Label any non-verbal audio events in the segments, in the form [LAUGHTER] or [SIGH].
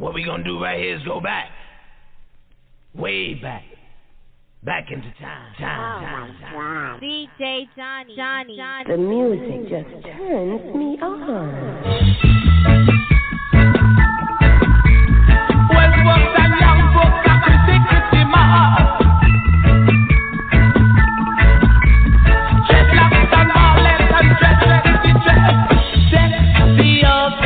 What we gonna do right here is go back. Way back. Back into time. Time, oh, time, time. DJ Johnny, Johnny, Johnny. The music just turns me on. Well, books and young books got the secret in my heart. Dreadlocks and ballets and dreadlocks, dreadlocks. Sexy of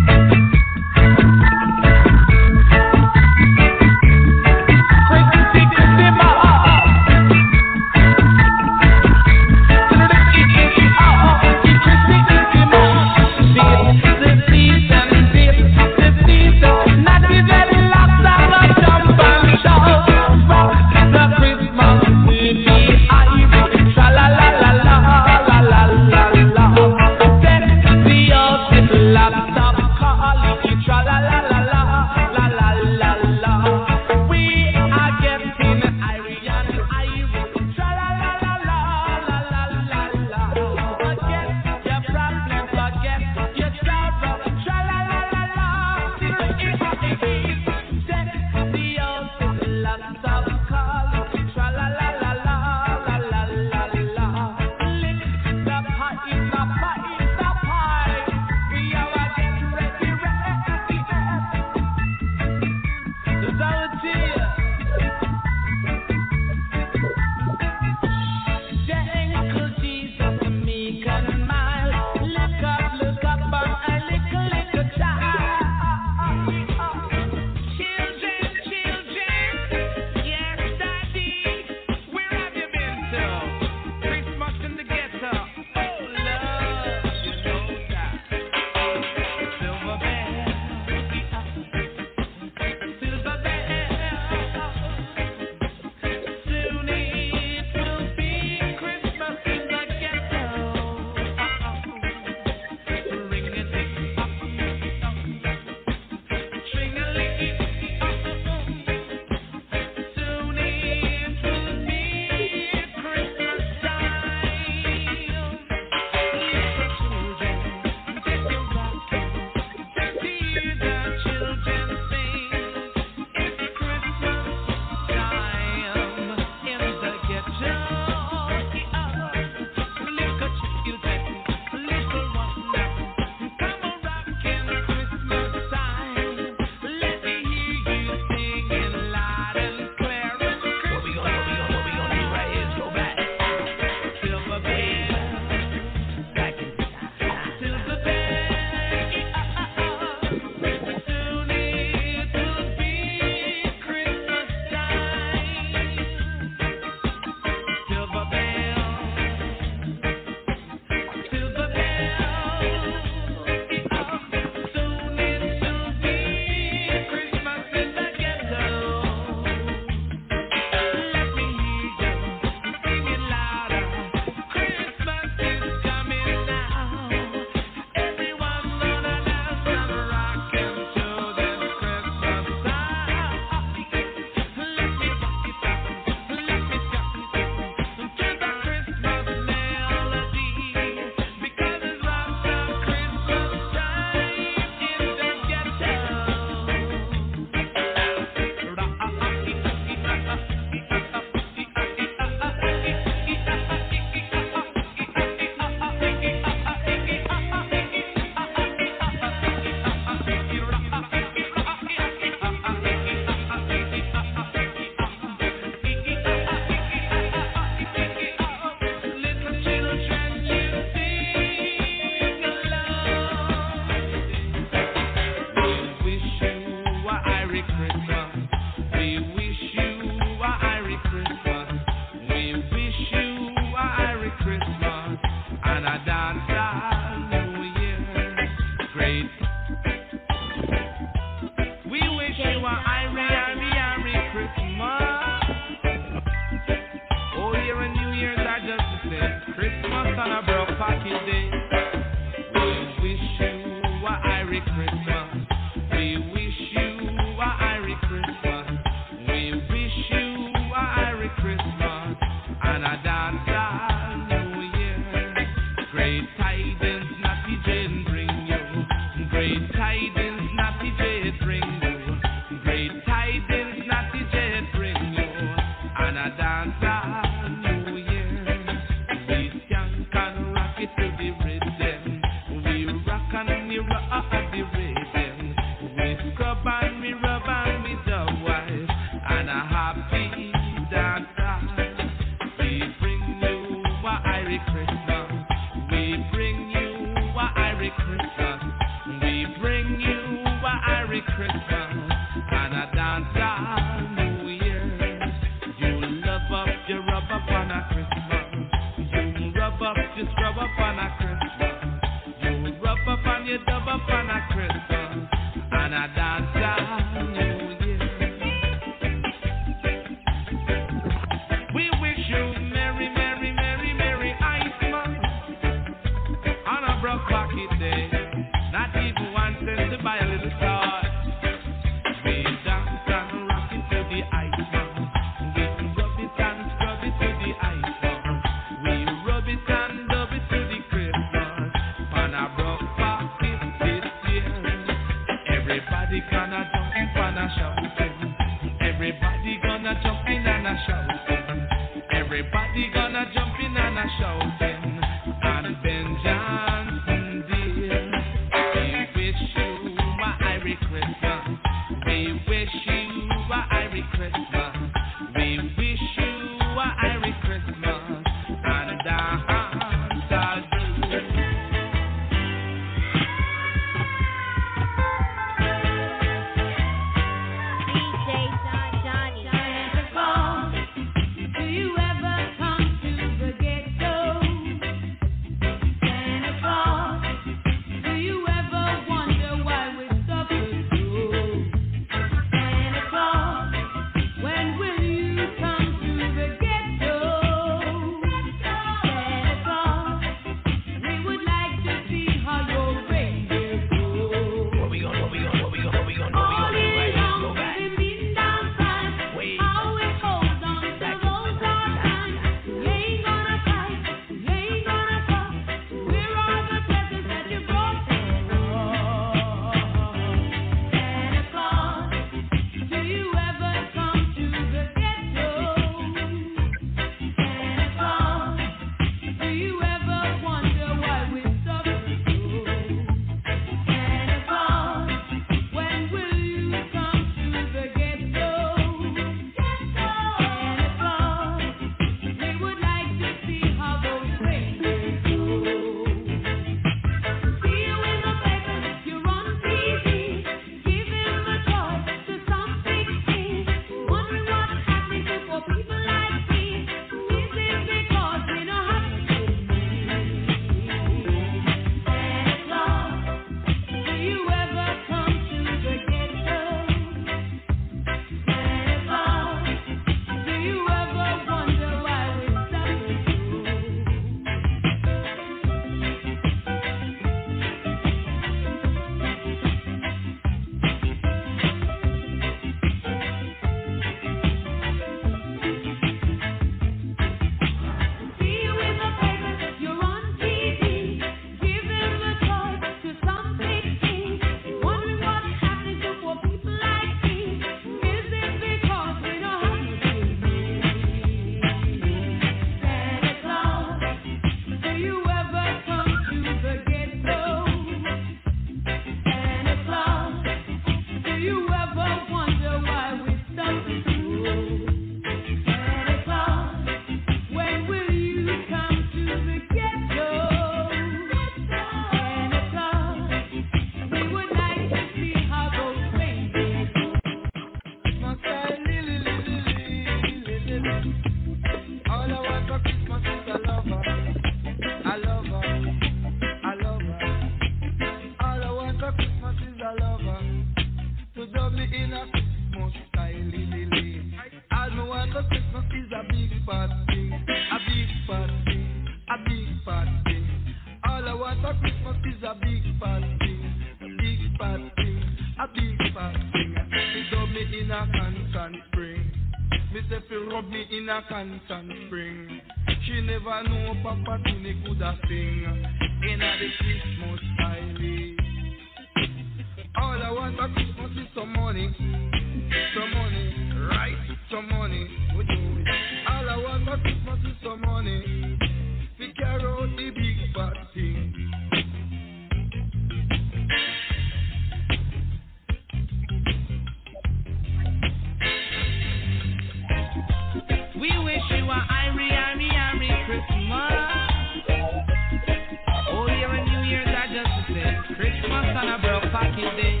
on a broke pocket day.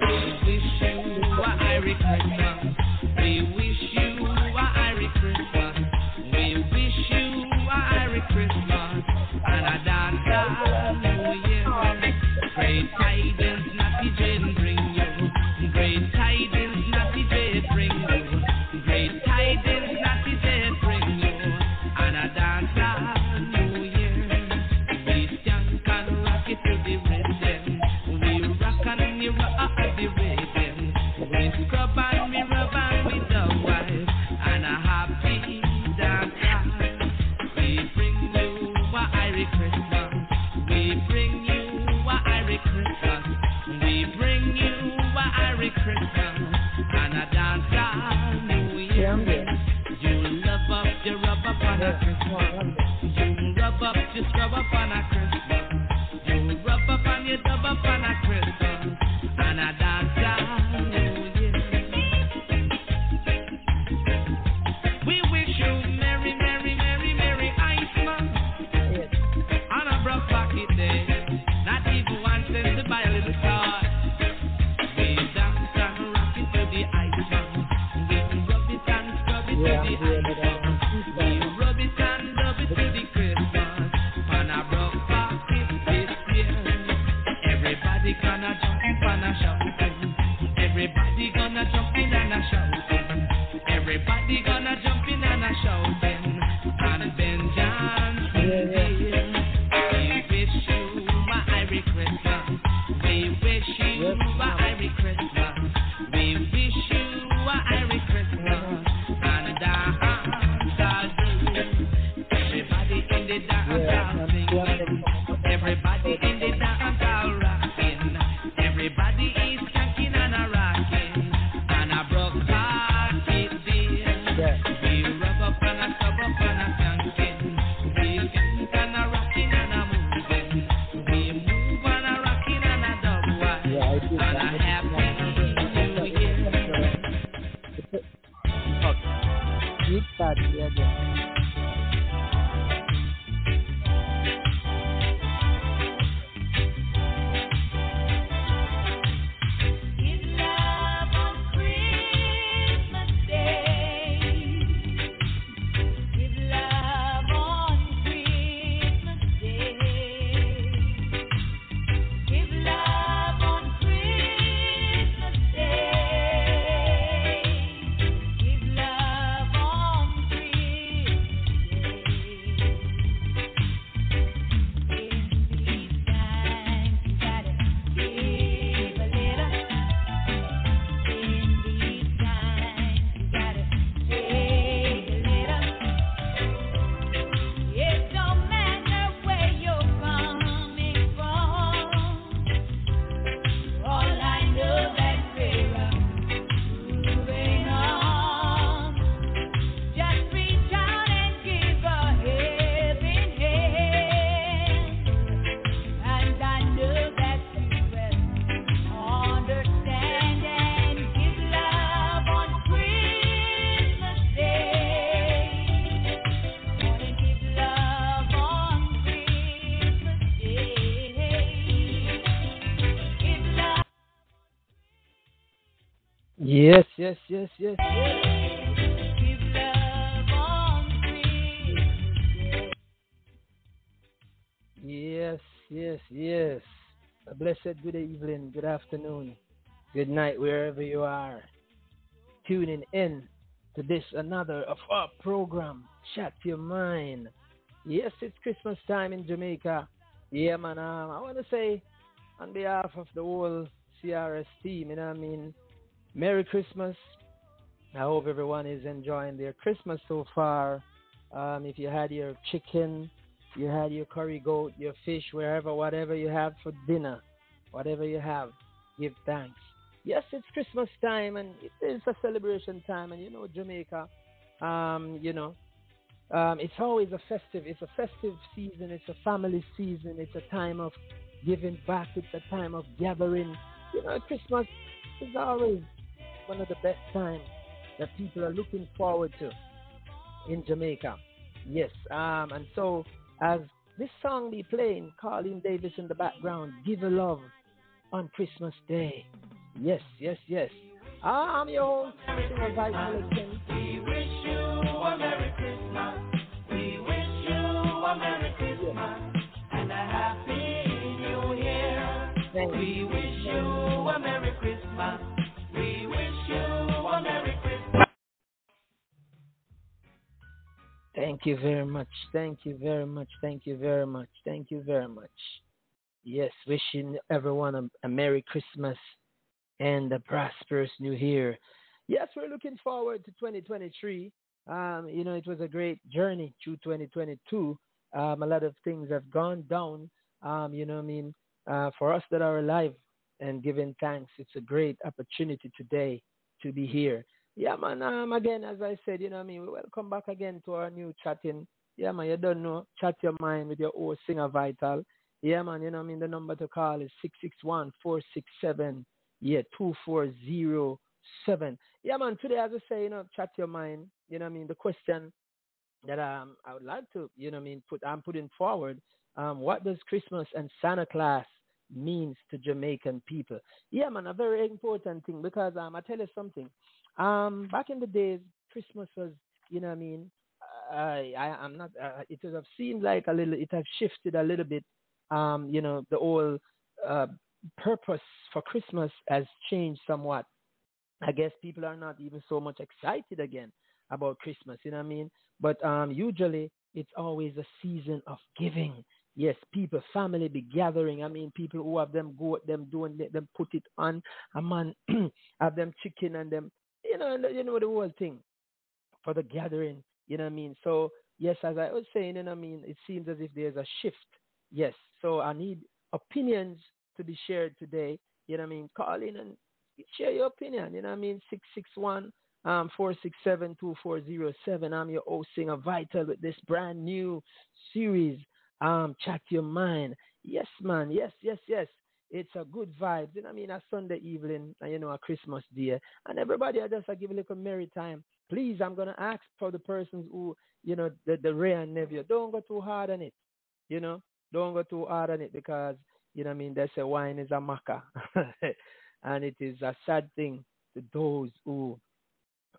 Wish, wish you a Irish Christmas. Yes, yes, yes, yes, yes. Yes, yes. A blessed good evening, good afternoon, good night, wherever you are. Tuning in to this another of our program, Chat Your Mind. Yes, it's Christmas time in Jamaica. Yeah, man, um, I want to say on behalf of the whole CRS team, you know what I mean? Merry Christmas. I hope everyone is enjoying their Christmas so far. Um, if you had your chicken, you had your curry goat, your fish, wherever, whatever you have for dinner, whatever you have, give thanks. Yes, it's Christmas time and it is a celebration time, and you know Jamaica, um, you know, um, it's always a festive. It's a festive season. It's a family season. It's a time of giving back. It's a time of gathering. You know, Christmas is always one of the best times that people are looking forward to in Jamaica. Yes, um, and so as this song be playing, Colin Davis in the background, "Give a Love" on Christmas Day. Yes, yes, yes. I'm your host, Singer Vice. We wish you a Merry Christmas. We wish you a Merry Christmas and a Happy New Year. We wish you a Merry Christmas. Thank you very much. Thank you very much. Thank you very much. Thank you very much. Yes, wishing everyone a, a Merry Christmas and a prosperous New Year. Yes, we're looking forward to 2023. Um, you know, it was a great journey through 2022. Um, a lot of things have gone down. Um, you know, I mean, uh, for us that are alive and giving thanks, it's a great opportunity today to be here. Yeah, man. Um, again, as I said, you know, what I mean, we welcome back again to our new chatting. Yeah, man. You don't know, chat your mind with your old singer vital. Yeah, man. You know, what I mean, the number to call is six six one four six seven. Yeah, two four zero seven. Yeah, man. Today, as I say, you know, chat your mind. You know, what I mean, the question that um I would like to, you know, what I mean, put I'm putting forward. Um, what does Christmas and Santa Claus means to Jamaican people? Yeah, man, a very important thing because um, I tell you something. Um, back in the days, Christmas was, you know, what I mean, I, I I'm not. Uh, it would have seemed like a little. It has shifted a little bit. Um, you know, the whole uh, purpose for Christmas has changed somewhat. I guess people are not even so much excited again about Christmas. You know what I mean? But um, usually it's always a season of giving. Yes, people, family be gathering. I mean, people who have them goat, them doing, let them put it on. A man [CLEARS THROAT] have them chicken and them, you know, you know the whole thing for the gathering. You know what I mean? So yes, as I was saying, you know what I mean, it seems as if there's a shift. Yes. So I need opinions to be shared today. You know what I mean? Call in and share your opinion. You know what I mean? Six six one um. I'm your old singer Vital with this brand new series. Um, chat your mind. Yes, man. Yes, yes, yes. It's a good vibe. You know I mean? A Sunday evening, and you know, a Christmas day, and everybody I just I give a little merry time. Please, I'm gonna ask for the persons who, you know, the the Wray and Nephew. Don't go too hard on it. You know, don't go too hard on it because you know I mean. They say wine is a maca, [LAUGHS] and it is a sad thing to those who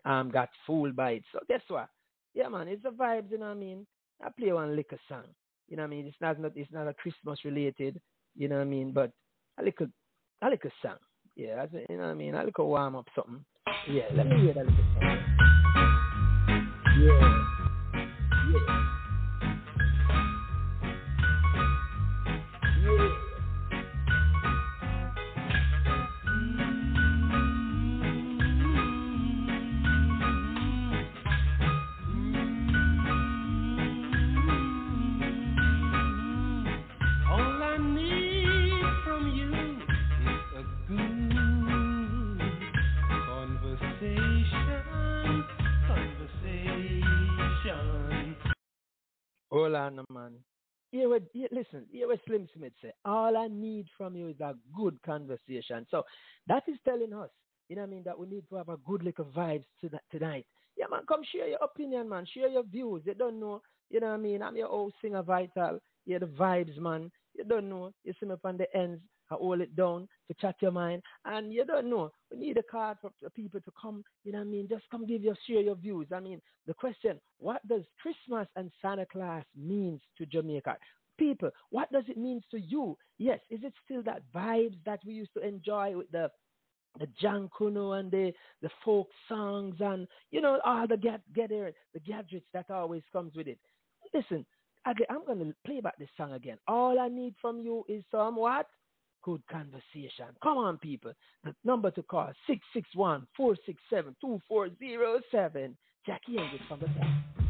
um got fooled by it. So guess what? Yeah, man, it's the vibes. You know what I mean? I play one liquor song. You know what I mean? It's not not it's not a Christmas related. You know what I mean? But a little a little song. Yeah, you know what I mean? A little warm up something. Yeah, let me hear that little song. Yeah. On, man. Here, what, here, listen, here what Slim Smith say. All I need from you is a good conversation. So that is telling us, you know what I mean, that we need to have a good little vibes to tonight. Yeah, man, come share your opinion, man. Share your views. You don't know, you know what I mean? I'm your old singer vital. Yeah, the vibes, man. You don't know. You see me on the ends. Hold it down to chat your mind. And you don't know. We need a card for people to come, you know what I mean? Just come give your share your views. I mean, the question, what does Christmas and Santa Claus means to Jamaica? People, what does it mean to you? Yes, is it still that vibes that we used to enjoy with the the Jonkanoo and the the folk songs and you know all the get get the gadgets that always comes with it. Listen, I'm gonna play back this song again. All I need from you is some what good conversation. Come on, people. The number to call 661 467 2407. Jackie Angel from the back.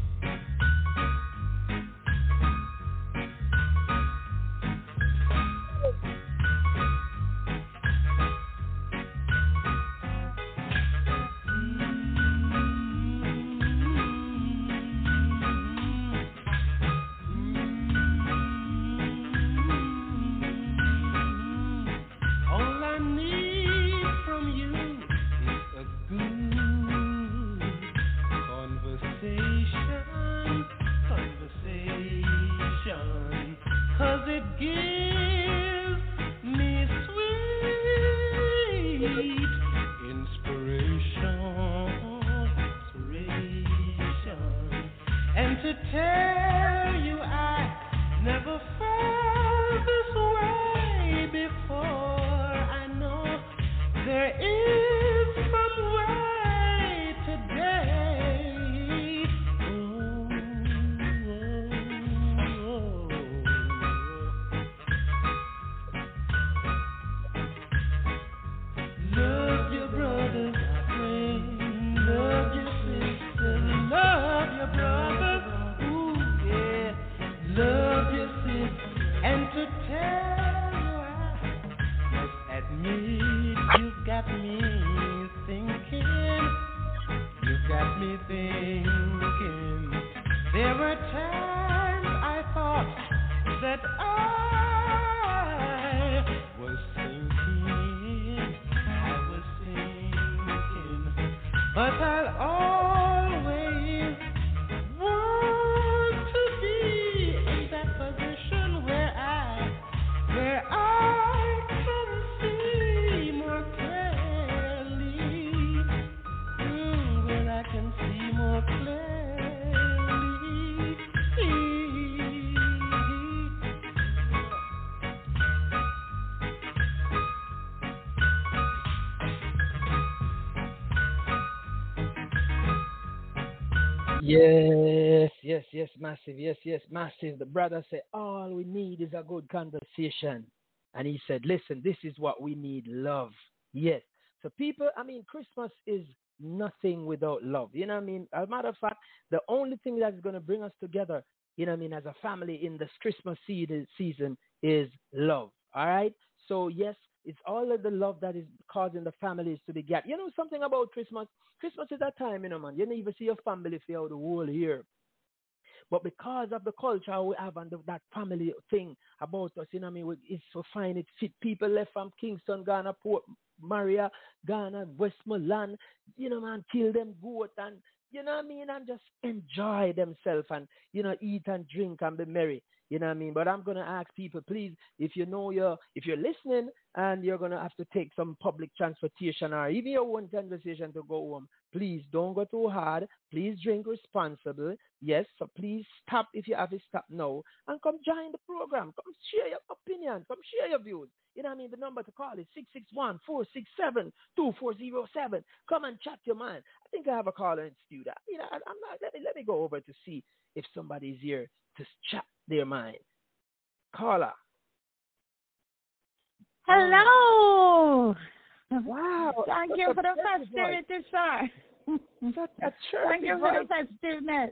Yes, yes, yes, massive. Yes, yes, massive. The brother said, All we need is a good conversation. And he said, Listen, this is what we need love. Yes. So, people, I mean, Christmas is nothing without love. You know what I mean? As a matter of fact, the only thing that's going to bring us together, you know what I mean, as a family in this Christmas season is love. All right? So, yes, it's all of the love that is causing the families to be gathered. You know something about Christmas? Christmas is that time, you know, man. You don't even see your family for the whole year. But because of the culture we have and the, that family thing about us, you know I mean? It's so fine. It fit people left from Kingston, Ghana, Port Maria, Ghana, Westmoreland, you know, man, kill them goat and, you know what I mean? And just enjoy themselves and, you know, eat and drink and be merry. You know what I mean? But I'm gonna ask people, please, if you know you're if you're listening and you're gonna have to take some public transportation or even your own conversation to go home, please don't go too hard. Please drink responsible. Yes, so please stop if you have to stop now and come join the program. Come share your opinion. Come share your views. You know what I mean? The number to call is 661-467-2407. Come and chat your mind. I think I have a caller in studio. You know, I, I'm not. Let me let me go over to see if somebody's here to chat their mind. Caller. Hello. Wow. Thank you for the festivity, sir. Such a Thank you for the festiveness.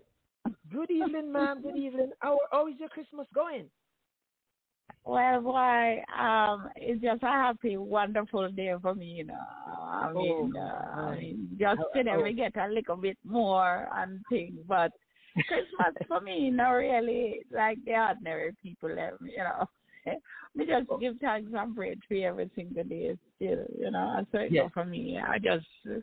Good evening, [LAUGHS] ma'am. Good evening. How, how is your Christmas going? Well, boy, um, it's just a happy, wonderful day for me, you know. I mean, Oh, uh, I mean, just How- today how- we get a little bit more and things, but [LAUGHS] Christmas for me, not really like the ordinary people, um, you know. [LAUGHS] We just give thanks and praise for every single day, still, you know. So it Yes. go for me. I just uh,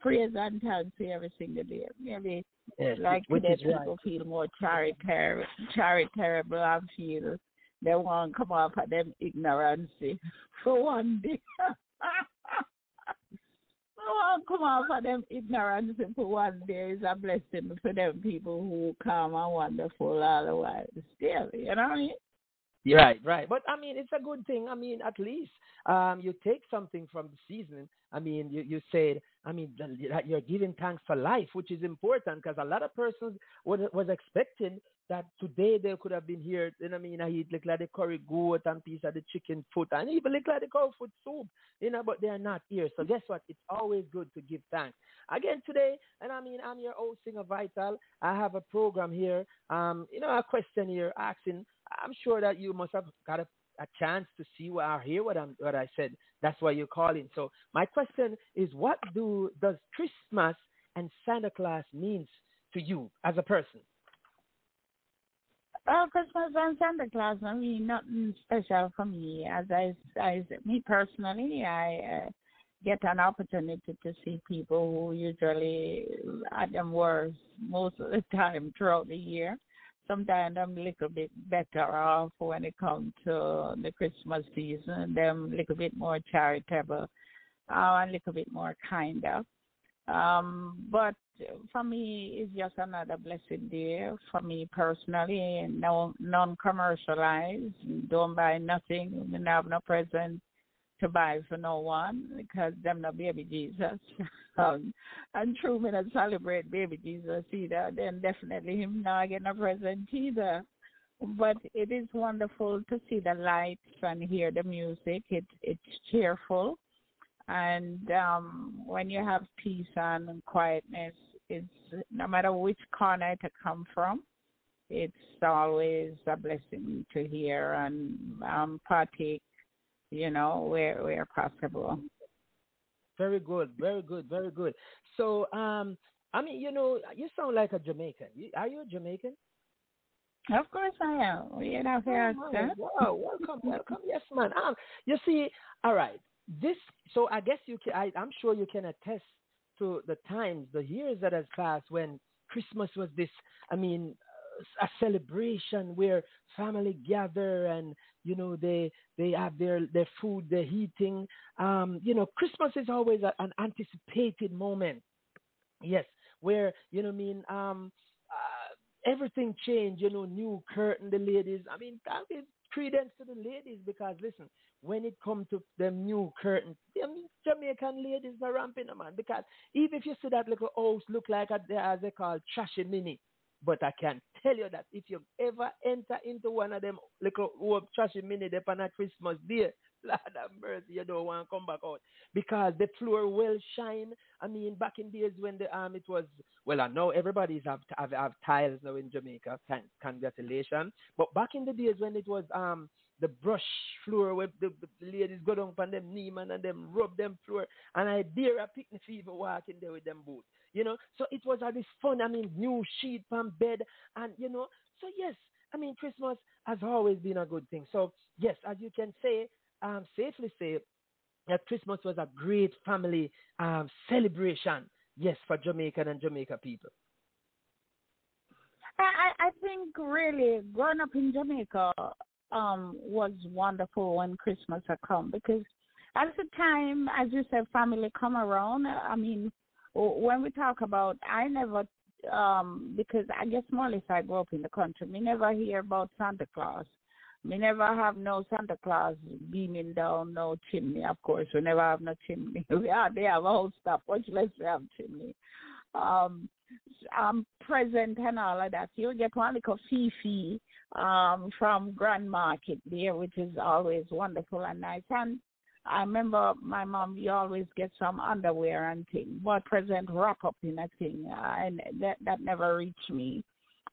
praise and thanks for every single day. Maybe Yes, like today, is right. people feel more charitable, charitable and feel they want to come off of them ignorance for one day. [LAUGHS] to come off of them ignorance for one day is a blessing for them people who calm and wonderful all the while. Still, you know what I mean? Right, right. But I mean, it's a good thing. I mean, at least um, you take something from the season. I mean, you, you said, I mean, that you're giving thanks for life, which is important because a lot of persons was, was expecting that today they could have been here. You know I mean? I eat like, like the curry goat and piece of the chicken foot and even like, like the cow foot soup, you know, but they are not here. So guess what? It's always good to give thanks. Again today, and I mean, I'm your old singer Vital. I have a program here, um, you know, a question here asking, I'm sure that you must have got a, a chance to see what I hear what I'm what I said. That's why you're calling. So my question is, what do does Christmas and Santa Claus means to you as a person? Well, Christmas and Santa Claus, I mean, nothing special for me. As I, I me personally, I uh, get an opportunity to see people who usually at them worse most of the [LAUGHS] time throughout the year. Sometimes I'm a little bit better off when it comes to the Christmas season. Them a little bit more charitable, uh, a little bit more kinder. Um, but for me, it's just another blessed day for me personally. No, non-commercialized. Don't buy nothing. We have no present to buy for no one because them no baby Jesus. um, and true, me not celebrate baby Jesus either. Then definitely him not get no present either. But it is wonderful to see the lights and hear the music. It it's cheerful and um when you have peace and quietness it's no matter which corner to come from it's always a blessing to hear and um partake you know where where possible Very good, very good, very good. So, um, I mean, you know, you sound like a Jamaican. Are you a Jamaican? of course i am you know here Oh, my, wow, welcome, welcome. Yes, man. Um, you see, all right. This, so I guess you can. I, I'm sure you can attest to the times, the years that has passed when Christmas was this. I mean, a celebration where family gather and you know they they have their their food, their heating. Um, you know, Christmas is always a, an anticipated moment. Yes, where you know, I mean, um, uh, everything changed. You know, new curtain, the ladies. I mean, that is credence to the ladies because listen, when it come to them new curtain, them Jamaican ladies are ramping man. Because even if you see that little house look like a, as they call trashy mini, but I can tell you that if you ever enter into one of them little old trashy mini there on Christmas day, [LAUGHS] Lord have mercy, you don't want to come back out because the floor will shine. I mean, back in days when the um it was well, I know everybody's have have, have tiles now in Jamaica. Con- Congratulations. But back in the days when it was um the brush floor where the, the ladies go down on them knee man and them rub them floor and I dare a picnic fever walking there with them boots. You know, so it was this fun. I mean, new sheet from bed, and you know, so yes, I mean, Christmas has always been a good thing. So yes, as you can say, um, safely say that Christmas was a great family um celebration. Yes, for Jamaican and Jamaica people. I, I think really growing up in Jamaica um was wonderful when Christmas had come because at the time, as you said, family come around. I mean, when we talk about, I never um because I guess more I grew up in the country. Me never hear about Santa Claus. Me never have no Santa Claus beaming down no chimney. Of course, we never have no chimney. [LAUGHS] We are they have a whole stuff. Much less we have chimney. Um, um, present and all of that. You get one little fifi um from Grand Market there, which is always wonderful and nice. And I remember my mom. You always get some underwear and thing, but present wrap up in a thing, uh, and that that never reached me.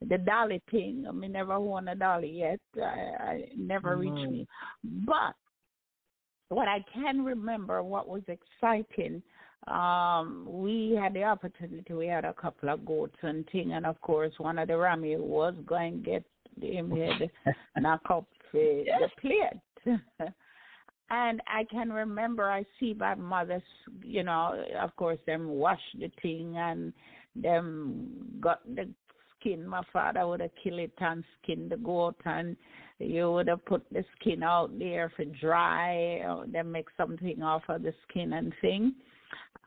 The dolly thing, I mean, never own a dolly yet. I, I never reached me, but what I can remember, what was exciting, um, we had the opportunity. We had a couple of goats and thing, and of course, one of the Rami was going to get him head knock up the, the [LAUGHS] plate. [LAUGHS] and I can remember I see my mother's, you know, of course, them wash the thing and them got the skin. My father would have killed it and skin the goat and you would have put the skin out there for dry or then make something off of the skin and thing.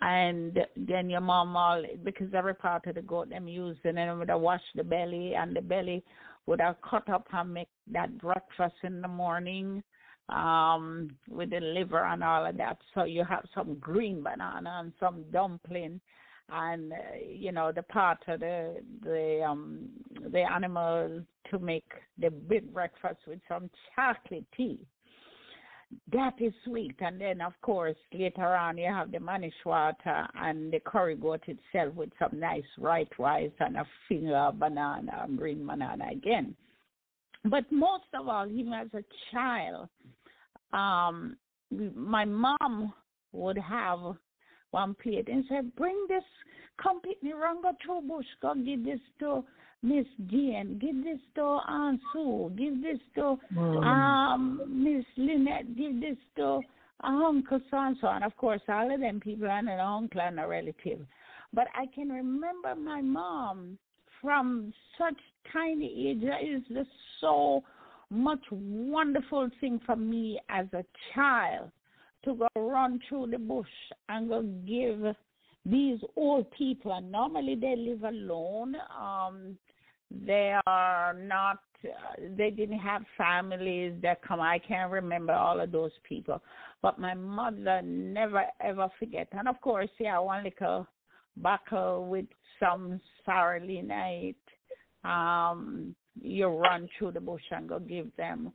and then your mom all because every part of the goat them used and then would have wash the belly and the belly would have cut up and make that breakfast in the morning um with the liver and all of that so you have some green banana and some dumpling and uh, you know the part of the the um the animal to make the big breakfast with some chocolate tea that is sweet. And then, of course, later on, you have the mannish water and the curry goat itself with some nice white rice and a finger banana, green banana again. But most of all, even as a child, um, my mom would have one plate and say, "Bring this, come pick me around, go to bush, go give this to Miss Jane, give this to Aunt Sue, give this to um Miss Lynette, give this to Uncle so and so. And of course, all of them people are an uncle and a relative. But I can remember my mom from such tiny age. That is just so much wonderful thing for me as a child to go run through the bush and go give these old people and normally they live alone um they are not uh, they didn't have families that come. I can't remember all of those people but my mother never ever forget. And of course yeah one little buckle with some night um you run through the bush and go give them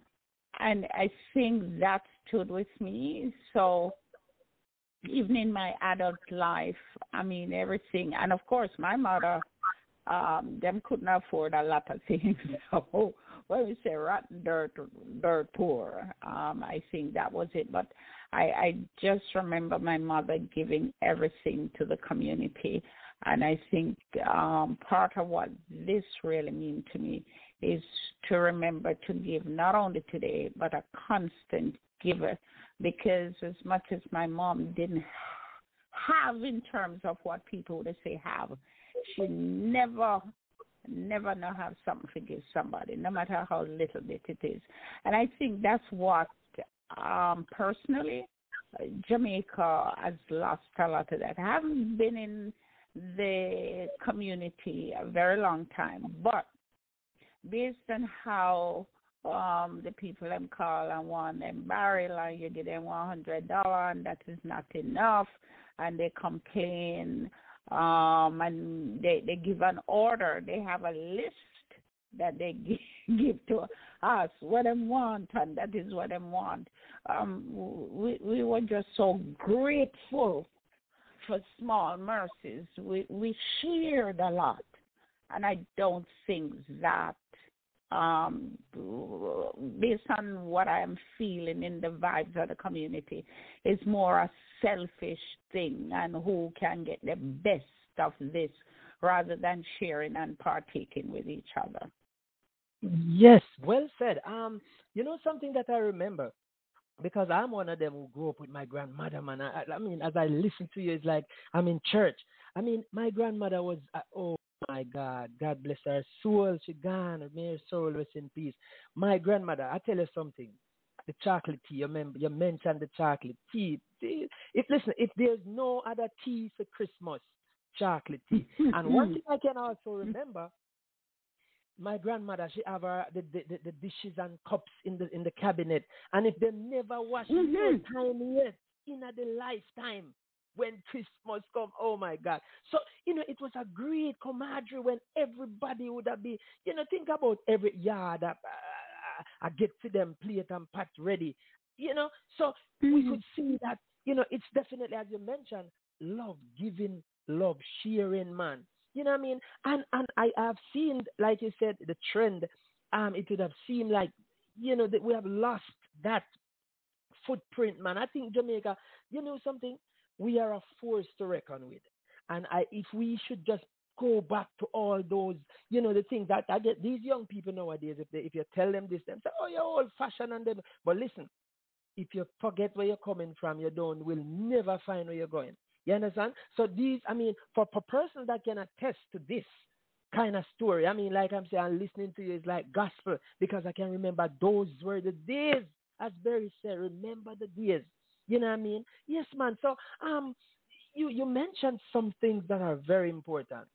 and i think that stood with me so even in my adult life, I mean everything, and of course my mother, um, them couldn't afford a lot of [LAUGHS] things. So when we say rotten dirt, dirt poor, um, I think that was it. But I, I just remember my mother giving everything to the community, and I think um, part of what this really means to me is to remember to give not only today but a constant giver because as much as my mom didn't have in terms of what people would say have, she never never know have something to give somebody, no matter how little bit it is. And I think that's what um personally Jamaica has lost a lot of that. I haven't been in the community a very long time, but based on how um the people them call and want them barrel and you give them one hundred dollar and that is not enough and they complain um and they they give an order. They have a list that they give, [LAUGHS] give to us what them want and that is what them want. Um we we were just so grateful for small mercies. We we shared a lot and i don't think that um, based on what I'm feeling in the vibes of the community, it's more a selfish thing and who can get the best of this rather than sharing and partaking with each other. Yes, well said. Um, you know something that I remember because I'm one of them who grew up with my grandmother. Man, I, I mean, as I listen to you, it's like I'm in church. I mean, my grandmother was uh, oh my God, God bless her soul. She gone. May her soul rest in peace. My grandmother, I tell you something. The chocolate tea. You, remember, you mentioned the chocolate tea. If listen, if there's no other tea for Christmas, chocolate tea. [LAUGHS] and one thing I can also remember, my grandmother she have her the, the, the, dishes and cups in the in the cabinet, and if they never wash it Mhm. time yet in a the lifetime, when Christmas come. Oh my God. So, you know, it was a great camaraderie when everybody would have been, you know, think about every yard that uh, I get to them plate and pot ready. You know, so we could see that, you know, it's definitely as you mentioned, love giving, love sharing, man. You know what I mean? And and I have seen, like you said, the trend. Um, it would have seemed like, you know, that we have lost that footprint, man. I think Jamaica, you know something, we are a force to reckon with. And I, if we should just go back to all those, you know, the things that I get these young people nowadays, if they, if you tell them this, they say, oh, you're old fashioned and then, but listen, if you forget where you're coming from, you don't will never find where you're going. You understand? So these, I mean, for a person that can attest to this kind of story, I mean, like I'm saying, I'm listening to you is like gospel because I can remember those were the days, as Barry said, remember the days. You know what I mean? Yes, man. So, um, you you mentioned some things that are very important.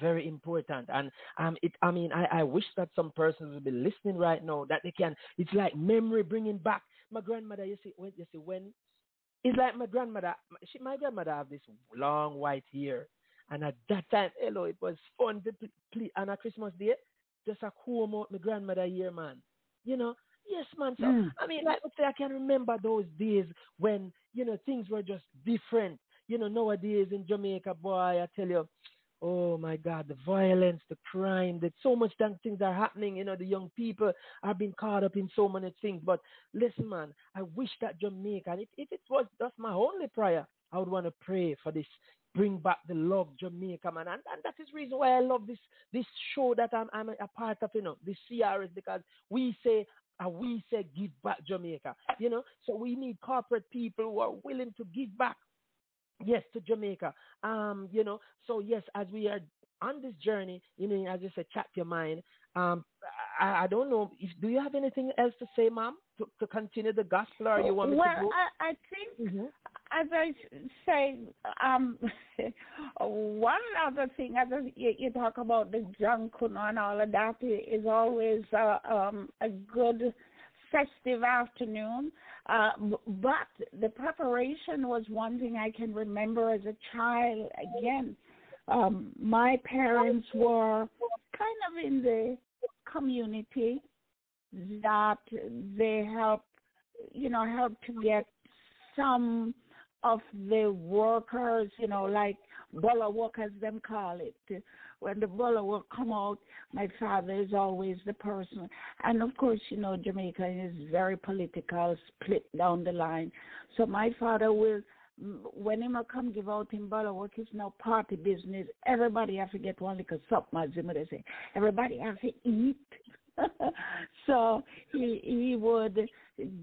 Very important. And um it i mean i i wish that some persons will be listening right now that they can it's like memory bringing back my grandmother. You see when you see when it's like my grandmother she my grandmother have this long white hair. And at that time hello it was fun to pl- play on christmas day. Just a comb out my grandmother here man. You know yes man so Mm. i mean like I say i can remember those days when you know things were just different you know nowadays in jamaica boy i tell you Oh my God, the violence, the crime, that so much damn things are happening. You know, the young people are being caught up in so many things. But listen, man, I wish that Jamaica, and if, if it was that's my only prayer, I would want to pray for this. Bring back the love Jamaica, man, and, and that is the reason why I love this this show that I'm I'm a part of. You know, the CRS because we say and we say give back Jamaica. You know, so we need corporate people who are willing to give back yes to jamaica. Um you know? So yes as we are on this journey you know as you said chat your mind. Um i, I don't know if do you have anything else to say ma'am to, to continue the gospel or you want me well, to go? I, I think Mhm. As I say, um, [LAUGHS] one other thing, as you, you talk about the junk and all of that, i- always uh, um, a good festive afternoon. Uh, but the preparation was one thing I can remember as a child. Again, um, my parents were kind of in the community that they helped, you know, helped to get some of the workers, you know, like bola workers, them call it. When the bola will come out, my father is always the person. And of course, you know, Jamaica is very political, split down the line. So my father will, when him a come give out in bola work, it's no party business. Everybody have to get one little something, my would say. Everybody have to eat. [LAUGHS] so he he would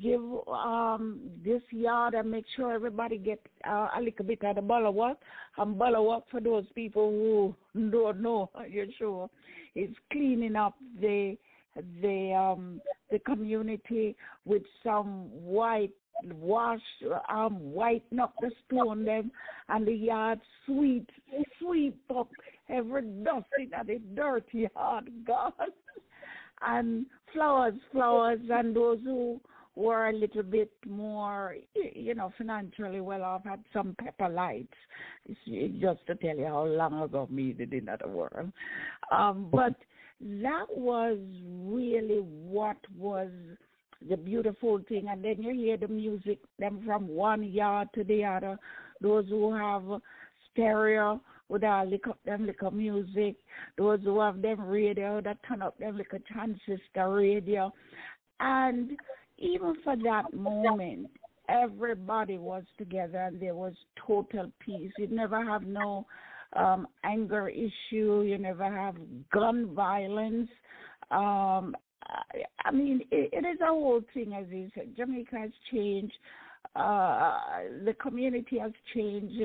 give um this yard and make sure everybody get uh, a little bit of the bala work and bala work for those people who don't know [LAUGHS] you're sure? It's cleaning up the the um the community with some white wash um whiten up the stone them and the yard sweep sweep up every dust in the dirty yard [LAUGHS] gone and flowers, flowers, and those who were a little bit more, you know, financially well off had some pepper lights. Just to tell you how long ago me did in that world. Um, but that was really what was the beautiful thing. And then you hear the music, them from one yard to the other. Those who have stereo with all lick up them little music. Those who have them radio that turn up them little transistor radio. And even for that moment, everybody was together and there was total peace. You never have no um anger issue, you never have gun violence. Um I, I mean it, it is a whole thing as you said. Jamaica has changed. Uh the community has changed.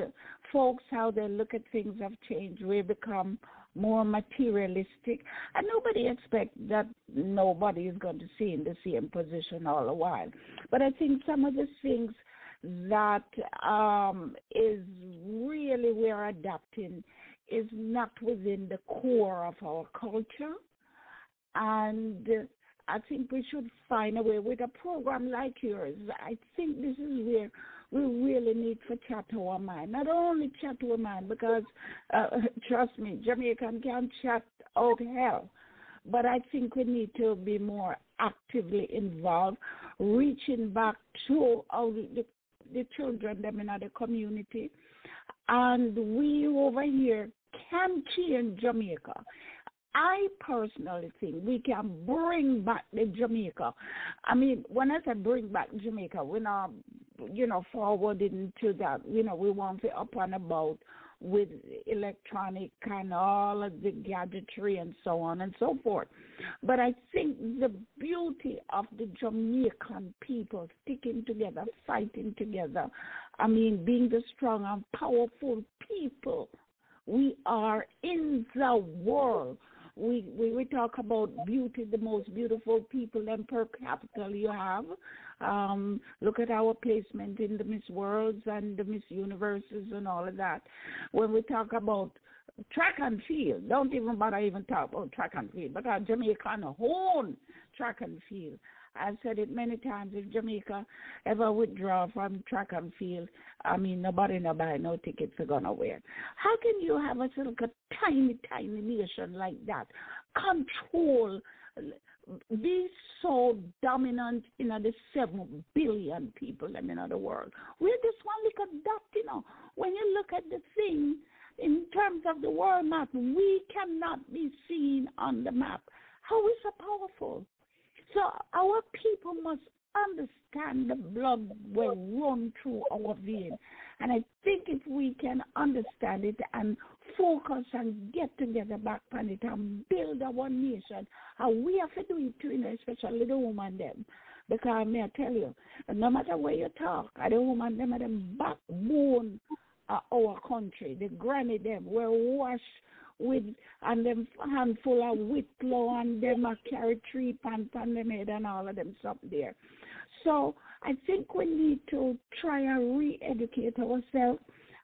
Folks how they look at things have changed. We've become more materialistic and nobody expects that nobody is going to stay in the same position all the while. But I think some of the things that um, is really we're adapting is not within the core of our culture. And I think we should find a way with a program like yours. I think this is where we really need for chat our mind. Not only chat our mind, because uh, [LAUGHS] trust me, Jamaican can chat out hell. But I think we need to be more actively involved, reaching back to our, the, the children them in the community. And we over here can change Jamaica. I personally think we can bring back the Jamaica. I mean, when I say bring back Jamaica, we're not, you know, forwarding to that. You know, we want to up and about with electronic and all of the gadgetry and so on and so forth. But I think the beauty of the Jamaican people sticking together, fighting together, I mean, being the strong and powerful people we are in the world we, we talk about beauty, the most beautiful people and per capita you have. Um, look at our placement in the Miss Worlds and the Miss Universes and all of that. When we talk about track and field, don't even bother even talk about track and field because Jamaica own track and field. I've said it many times. If Jamaica ever withdraw from track and field, I mean, nobody no buy no tickets to win. How can you have a little tiny, tiny nation like that control, be so dominant in the seven billion people in the world? We're just one little dot, you know. When you look at the thing in terms of the world map, we cannot be seen on the map. How is so powerful? So our people must understand the blood will run through our vein. And I think if we can understand it and focus and get together back on it and build our nation, and we have to do it too, you know, especially the woman them. Because may I tell you, no matter where you talk, the woman them are the backbone of our country. The granny them were washed with and them handful of whitlow and them a carry tree pants on them head and all of them stuff there. So I think we need to try and re-educate ourselves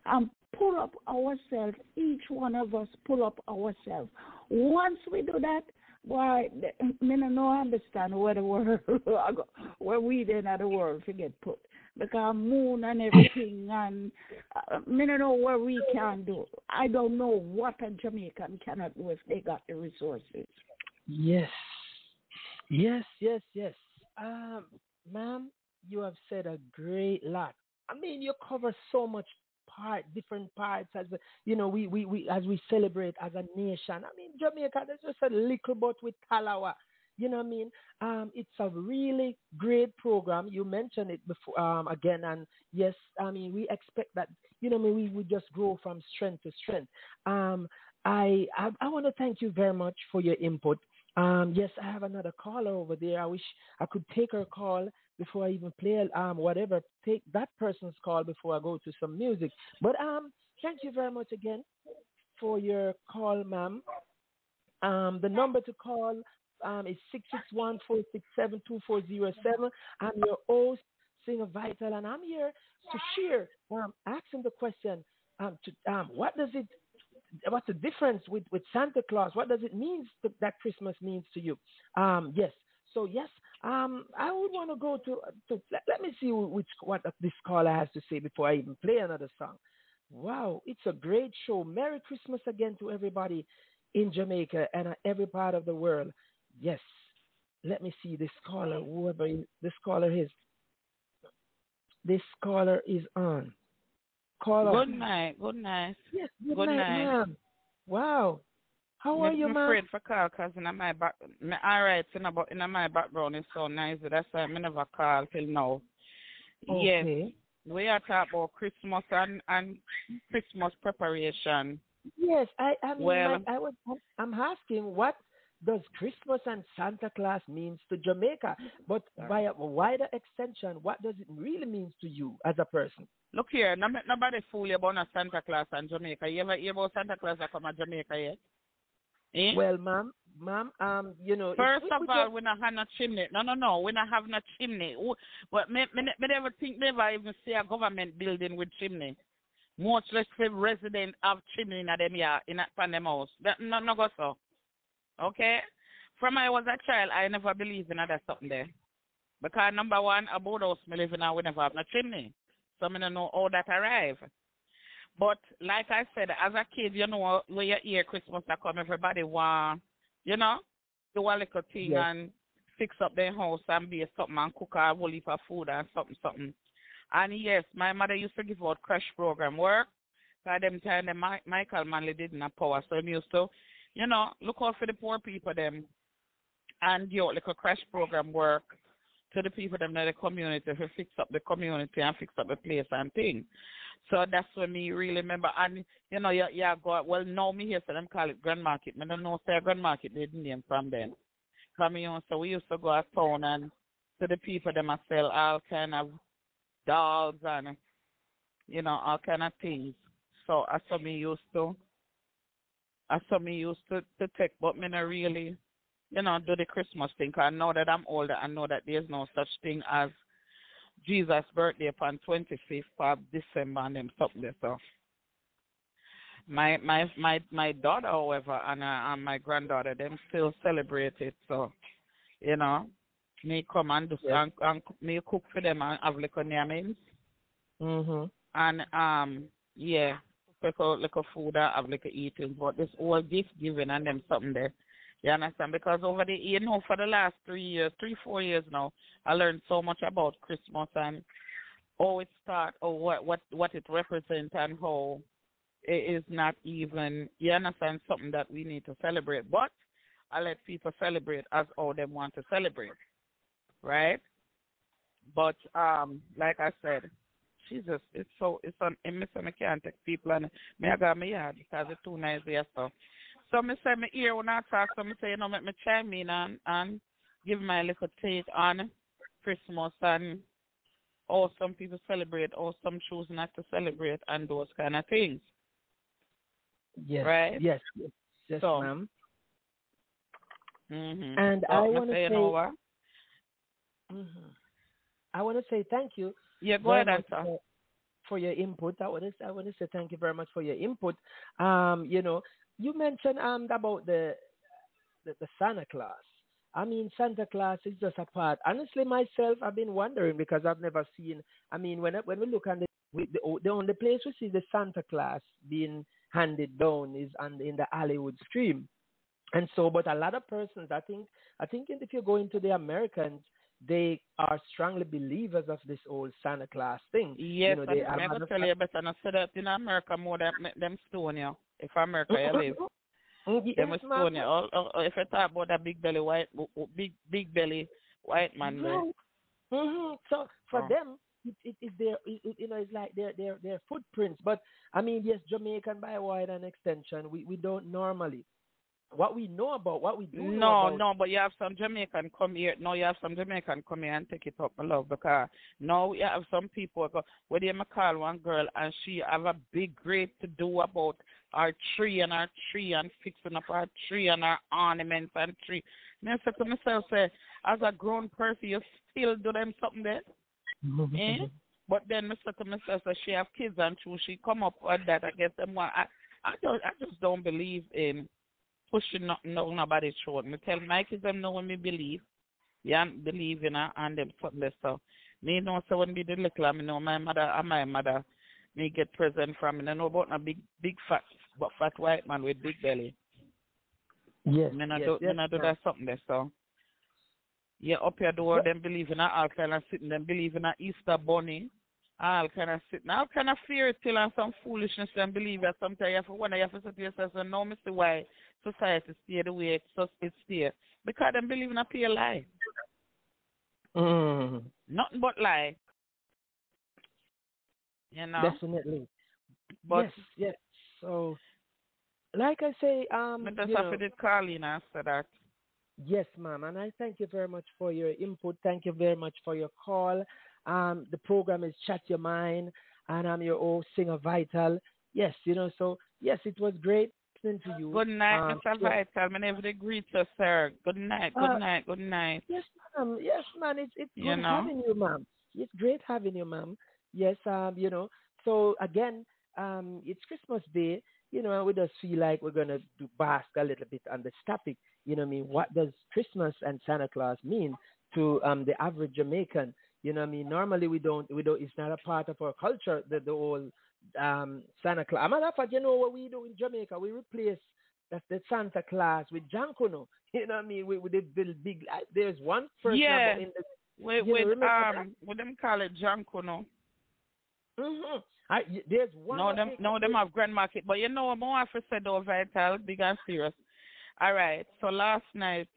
and pull up ourselves. Each one of us pull up ourselves. Once we do that, why, me no understand where the world, [LAUGHS] where we then at the world forget put because moon and everything and uh, me don't know what we can do. I don't know what a Jamaican cannot do if they got the resources. Yes. Yes, yes, yes. Um, ma'am, you have said a great lot. I mean, you cover so much part, different parts as you know, we, we, we as we celebrate as a nation. I mean, Jamaica, there's just a little bit with Talawa. You know what I mean? Um, it's a really great program. You mentioned it before um, again, and yes, I mean we expect that. You know, I mean we we just grow from strength to strength. Um, I I, I want to thank you very much for your input. Um, yes, I have another caller over there. I wish I could take her call before I even play um whatever. Take that person's call before I go to some music. But um, thank you very much again for your call, ma'am. Um, the number to call um, is 661-467-2407. I'm your host, Singer Vital, and I'm here to share, um, asking the question, um, to, um, what does it, what's the difference with, with Santa Claus? What does it mean to, that Christmas means to you? Um, yes. So yes, um, I would want to go to, to let, let me see which what this caller has to say before I even play another song. Wow, it's a great show. Merry Christmas again to everybody in Jamaica and every part of the world. Yes. Let me see this caller, whoever this caller is. This caller is on. Caller. Good night. Good night. Yes, good, Good night, night. ma'am. Wow. How are you, ma'am? afraid for call because in my back, me alright, in, about, in my background is so nice. That's why I never call till now. Yes, we are talking about Christmas and, and Christmas preparation. Yes, I, I mean, Well- like, I was, I'm asking what does Christmas and Santa Claus means to Jamaica, but by a wider extension, what does it really mean to you as a person? Look here, nobody fool you about Santa Claus and Jamaica. You ever hear about Santa Claus that come to Jamaica yet? Eh? Well, ma'am, ma'am, um, you know, First of all, just- we don't have no chimney. No, no, no. We don't have no chimney. But me, me, me never think, never even see a government building with chimney. Much less the resident have chimney in them yard, in a, from them house. That, no, no go so. Okay? From I was a child, I never believed in that something there. Because number one, a boat house me live in, and we never have no chimney. So I don't know how that arrive. But like I said, as a kid, you know, when you hear Christmas that come, everybody want, you know, do a little thing Yes. and fix up their house and be something and cook a whole heap of food and something, something. And yes, my mother used to give out crash program work. By them time, the Mi- Michael Manley didn't have power, so he used to, you know, look out for the poor people them and like a crash program work to the people them in the community to fix up the community and fix up the place and thing. So that's when me really remember. And you know, yeah, yeah, go well now me here so them call it Grand Market. Me don't know say Grand Market they didn't name from then. Come you so we used to go out town and to the people them a sell all kind of dolls and you know, all kind of things. So that's what me used to I saw me used to, to take, but me not really, you know, do the Christmas thing. 'cause I know that I'm older. I know that there's no such thing as Jesus' birthday upon 25th of December and them something there. So my my my my daughter, however, and, uh, and my granddaughter, them still celebrate it. So you know, me come and do Yeah. and, and me cook for them and have little yamins Mhm. and um yeah, little little food I have little eating. But this all gift giving and them something there. You understand? Because over the you know for the last three years, three four years now, I learned so much about Christmas and how it start or what what what it represents and how it is not even you understand something that we need to celebrate. But I let people celebrate as all them want to celebrate. Right? But um like I said, Jesus, it's so it's on in me say me can't take people and me I got me yard because it's too nice there so. So me say me ear when I talk so me say, you know, make me chime in and, and give my little take on Christmas and how some people celebrate or some choose not to celebrate and those kind of things. Yes. Right? Yes. Yes, yes So, ma'am. Mm-hmm. And so I want to say, say, you know? Mhm. I want to say thank you Yeah, go ahead, answer. for, for your input. I want to I want to say thank you very much for your input. Um, you know, you mentioned um about the the, the Santa Claus. I mean, Santa Claus is just a part. Honestly, myself, I've been wondering because I've never seen. I mean, when I- when we look at the we, the, the only place we see the Santa Claus being handed down is on in the Hollywood Stream, and so. But a lot of persons, I think, I think if you go into the Americans, they are strongly believers of this old Santa Claus thing. Yes, you know, they, going to tell you better not say that in America more than them stone you. If America you live. [LAUGHS] Yes, Them stone you. Or, or if you talk about that big belly white, big big belly white man, there. Right. hmm So for Oh. them, it, it, it's their, it, it, you know, it's like their, their, their footprints. But I mean, yes, Jamaican by wide and extension, we, we don't normally. What we know about, what we do No, about, no, but you have some Jamaican come here. No, you have some Jamaican come here and take it up, my love, because now you have some people they may call one girl and she have a big great to do about our tree and our tree and fixing up our tree and our ornaments and tree. Me I say to myself, say, as a grown person, you still do them something there? [LAUGHS] eh? But then Mr. to myself, say she have kids and true, she come up with that. I guess them one. I, I don't, I just don't believe in pushing nothing down nobody's throat. Me tell my kids them know when me believe. Yeah, believe in her and them something. So me know so when me the little, I me know my mother and my mother me get present from me. I know about a big big fat but fat white man with big belly. yes, Me not yes, do yes, me not do that something there. So yeah, up your door, them believe in a all kind of sitting, them believe in a Easter bunny, all kind of sitting, all kind of fairy tale and some foolishness, and believe that sometimes you have to wonder, you have to say to yourself, so no, Mr. Why society stay the way it's just it stay. Because them believe in a pure lie. Mhm. Nothing but lie. You know? Definitely. but yes, yes. So, like I say, um, me just you have know, to did call in and that. Yes, ma'am, and I thank you very much for your input. Thank you very much for your call. Um, the program is Chat Your Mind, and I'm your old singer Vital. Yes, you know, so yes, it was great listening to you. Good night, Um, Mr. yeah. Vital. My name is greet you, sir. Good night, good Uh, night, good night. Yes, ma'am. Yes, ma'am. It's it's You good know? having you, ma'am. It's great having you, ma'am. Yes, um, you know. So again, um, it's Christmas Day. You know, and we just feel like we're gonna do bask a little bit on this topic. You know, what I mean, what does Christmas and Santa Claus mean to um the average Jamaican? You know, what I mean, normally we don't we don't. It's not a part of our culture. The the whole um Santa Claus. Matter of fact, you know what we do in Jamaica? We replace that's the Santa Claus with Jonkanoo. [LAUGHS] You know what I mean? We, we did build big. uh, There's one person Yeah. in the With, you know, um, what them call it, Janko, no? hmm I, there's one. No, them, no, them have Grand Market. But you know, more to say though, Vital, big and serious. All right. So last night,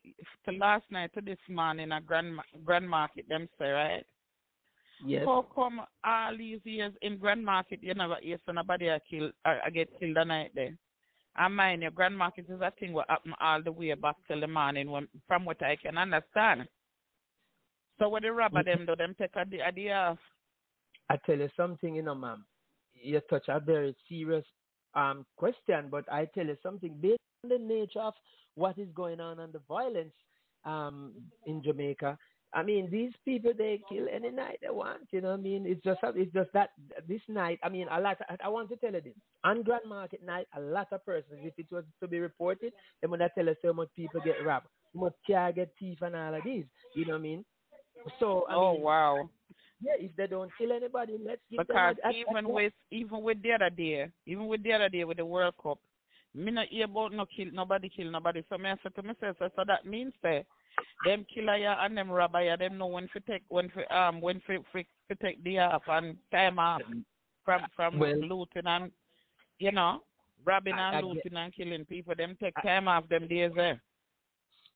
to last night to this morning, a Grand Grand Market, them say right. Yes. How come all these years in Grand Market you never hear somebody I kill I, I get killed the night there? I mind you, Grand Market is a thing what happen all the way back till the morning when, from what I can understand. So what the robber them do, them take a day, a day off. I tell you something, you know, ma'am. You touch a very serious um question, but I tell you something based on the nature of what is going on and the violence um in Jamaica. I mean, these people they kill any night they want. You know, what I mean, it's just it's just that this night. I mean, a lot. I, I want to tell you this: on Grand Market night, a lot of persons. If it was to be reported, they would not tell us how much people get robbed, how much car get thief, and all of these. You know what I mean? So I Oh mean, wow. yeah, if they don't kill anybody, let's give Because them. a- a- even a- with even with the other day, even with the other day with the World Cup, me not hear about no kill nobody kill nobody. So me I say to myself, so, so that means say them killer ya and them robber ya, them know when to take when for um when for for, for take the off and time off from from Well- looting and you know robbing and I get- looting and killing people. Them take time off them days there.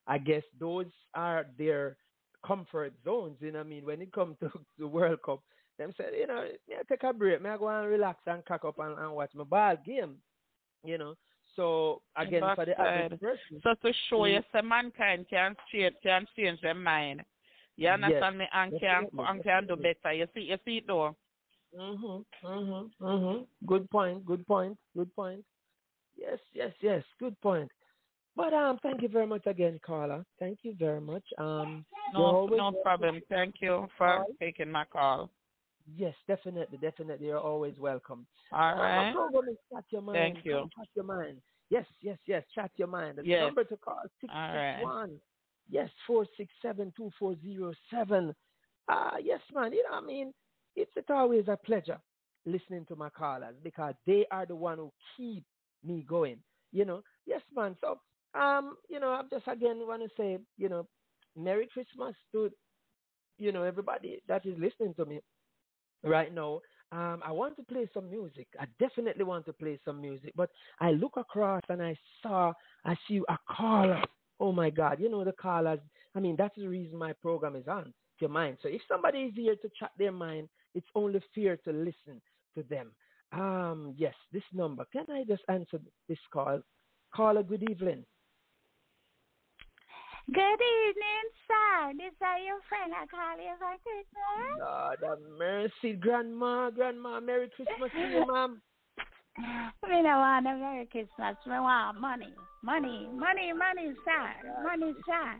I guess those are their comfort zones. You know what I mean? When it comes [LAUGHS] to the World Cup, them say, you know, me I take a break, me I go and relax and cock up and, and watch my ball game. You know. So again, for the average person, So to show Mm. you say mankind can change can change their mind. You Yes, understand me? And can and can do better. You see you see it though. Mhm, mhm, mhm. Good point. Good point. Good point. Yes, yes, yes. Good point. But um, thank you very much again, Carla. Thank you very much. Um, No no problem. Thank you for taking my call. Yes, definitely, definitely. You're always welcome. All right. My program is Chat Your Mind. Thank you. Come Chat Your Mind. Yes, yes, yes. Chat Your Mind. The Yes. number to call All six right. one. Yes, four six seven two four zero seven. Ah, yes, man. You know, I mean, it's, it's always a pleasure listening to my callers because they are the one who keep me going. You know, yes, man. So, um, you know, I just again want to say, you know, Merry Christmas to, you know, everybody that is listening to me right now. Um, I want to play some music. I definitely want to play some music. But I look across and I saw, I see a caller. Oh my God, you know the callers. I mean, that's the reason my program is on your mind. So if somebody is here to chat their mind, it's only fair to listen to them. Um, yes, this number. Can I just answer this call? Caller, good evening. Good evening, sir. This is your friend. I call you for Christmas. Lord have mercy, Grandma, Grandma. Merry Christmas to you, ma'am. Me no want a Merry Christmas. Me want money. Money, money, money, sir. Money, sir.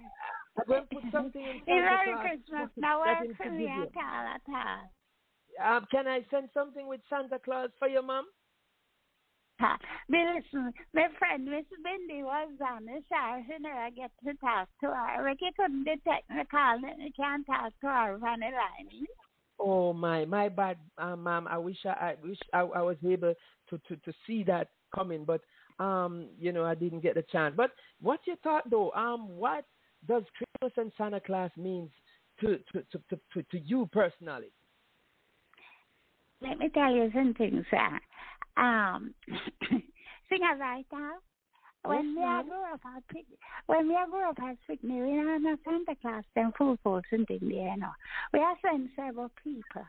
I'm going to put something [LAUGHS] in Merry Christmas. Now work for me at all, at all. Um, can I send something with Santa Claus for you, ma'am? Me listen, my friend Miss Bindi was on the show. She never get to talk to her. Ricky couldn't detect the call and he can't talk to her on the line. Oh my, my bad, uh, ma'am. I wish I, I wish I, I was able to, to, to see that coming, but um, you know, I didn't get the chance. But what you thought though? Um, what does Christmas and Santa Claus means to to to to, to, to you personally? Let me tell you something, sir. Um, [COUGHS] sing a right now. When Yes, we are grow up, I pick, when we are grow up as picnic, we are not Santa Claus and folks and things there, you know. We are send several people.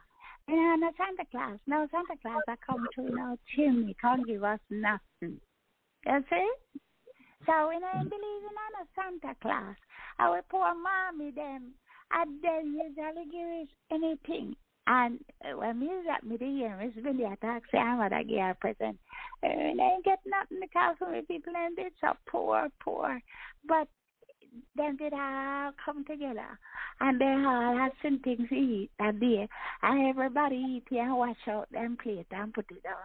And not Santa Claus. No Santa Claus I come to no chimney, can't give us nothing. You see? So we don't believe in a Santa Claus. Our poor mommy them, I and then usually give us anything. And uh, when we was at me the year, Miss Billy attack say I'm her a present. Uh, they ain't get nothing because we people and it's so poor, poor. But them did all come together and they all had some things to eat that day. And everybody eat and wash out them plate and put it down.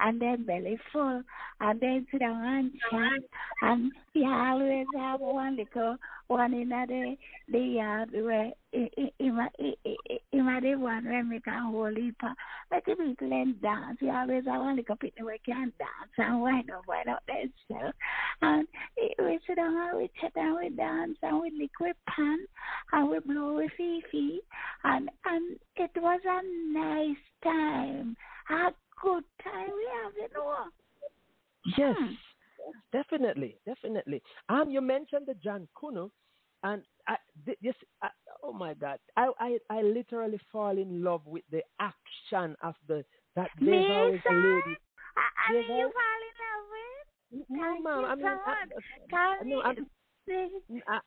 And then belly full and then sit down and chat. And you always have one little one in the the yard where in the one where me can hold it. Let the people and dance. You always have little people where can dance and wind up, wind up themselves. And we sit down and we chat and we dance and we lick with pan and we blow with fifi and and it was a nice time. A good time we have, you know. Yes, Hmm. Definitely, definitely. Um, you mentioned the John Kuno, and I, th- this, I, oh my God, I, I, I literally fall in love with the action of the that there's Me, always a lady. I, mean, you fall in love with? No, Thank ma'am. I mean, I, I, no, I'm, I,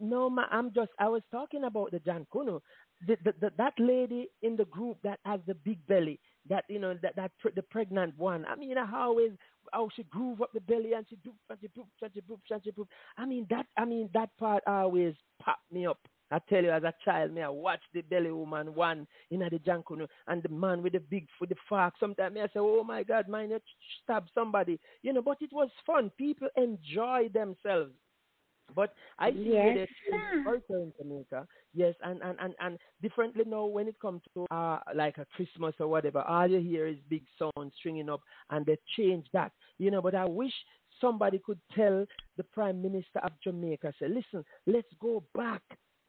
no, ma, I'm just. I was talking about the Jonkanoo, the, the, the, that lady in the group that has the big belly, that you know, that that the pregnant one. I mean, I always how she groove up the belly and she do and she poop and she poop and she poop. I mean that I mean that part always pop me up. I tell you, as a child, me I watch the belly woman one in the jungle and the man with the big with the fork. Sometimes me I say, oh my God, man, you stab somebody, you know. But it was fun. People enjoy themselves. But I see Yes, sir. culture in Jamaica, yes, and, and, and, and differently now when it comes to uh, like a Christmas or whatever, all you hear is big sound stringing up, and they change that, you know. But I wish somebody could tell the Prime Minister of Jamaica, say, listen, let's go back.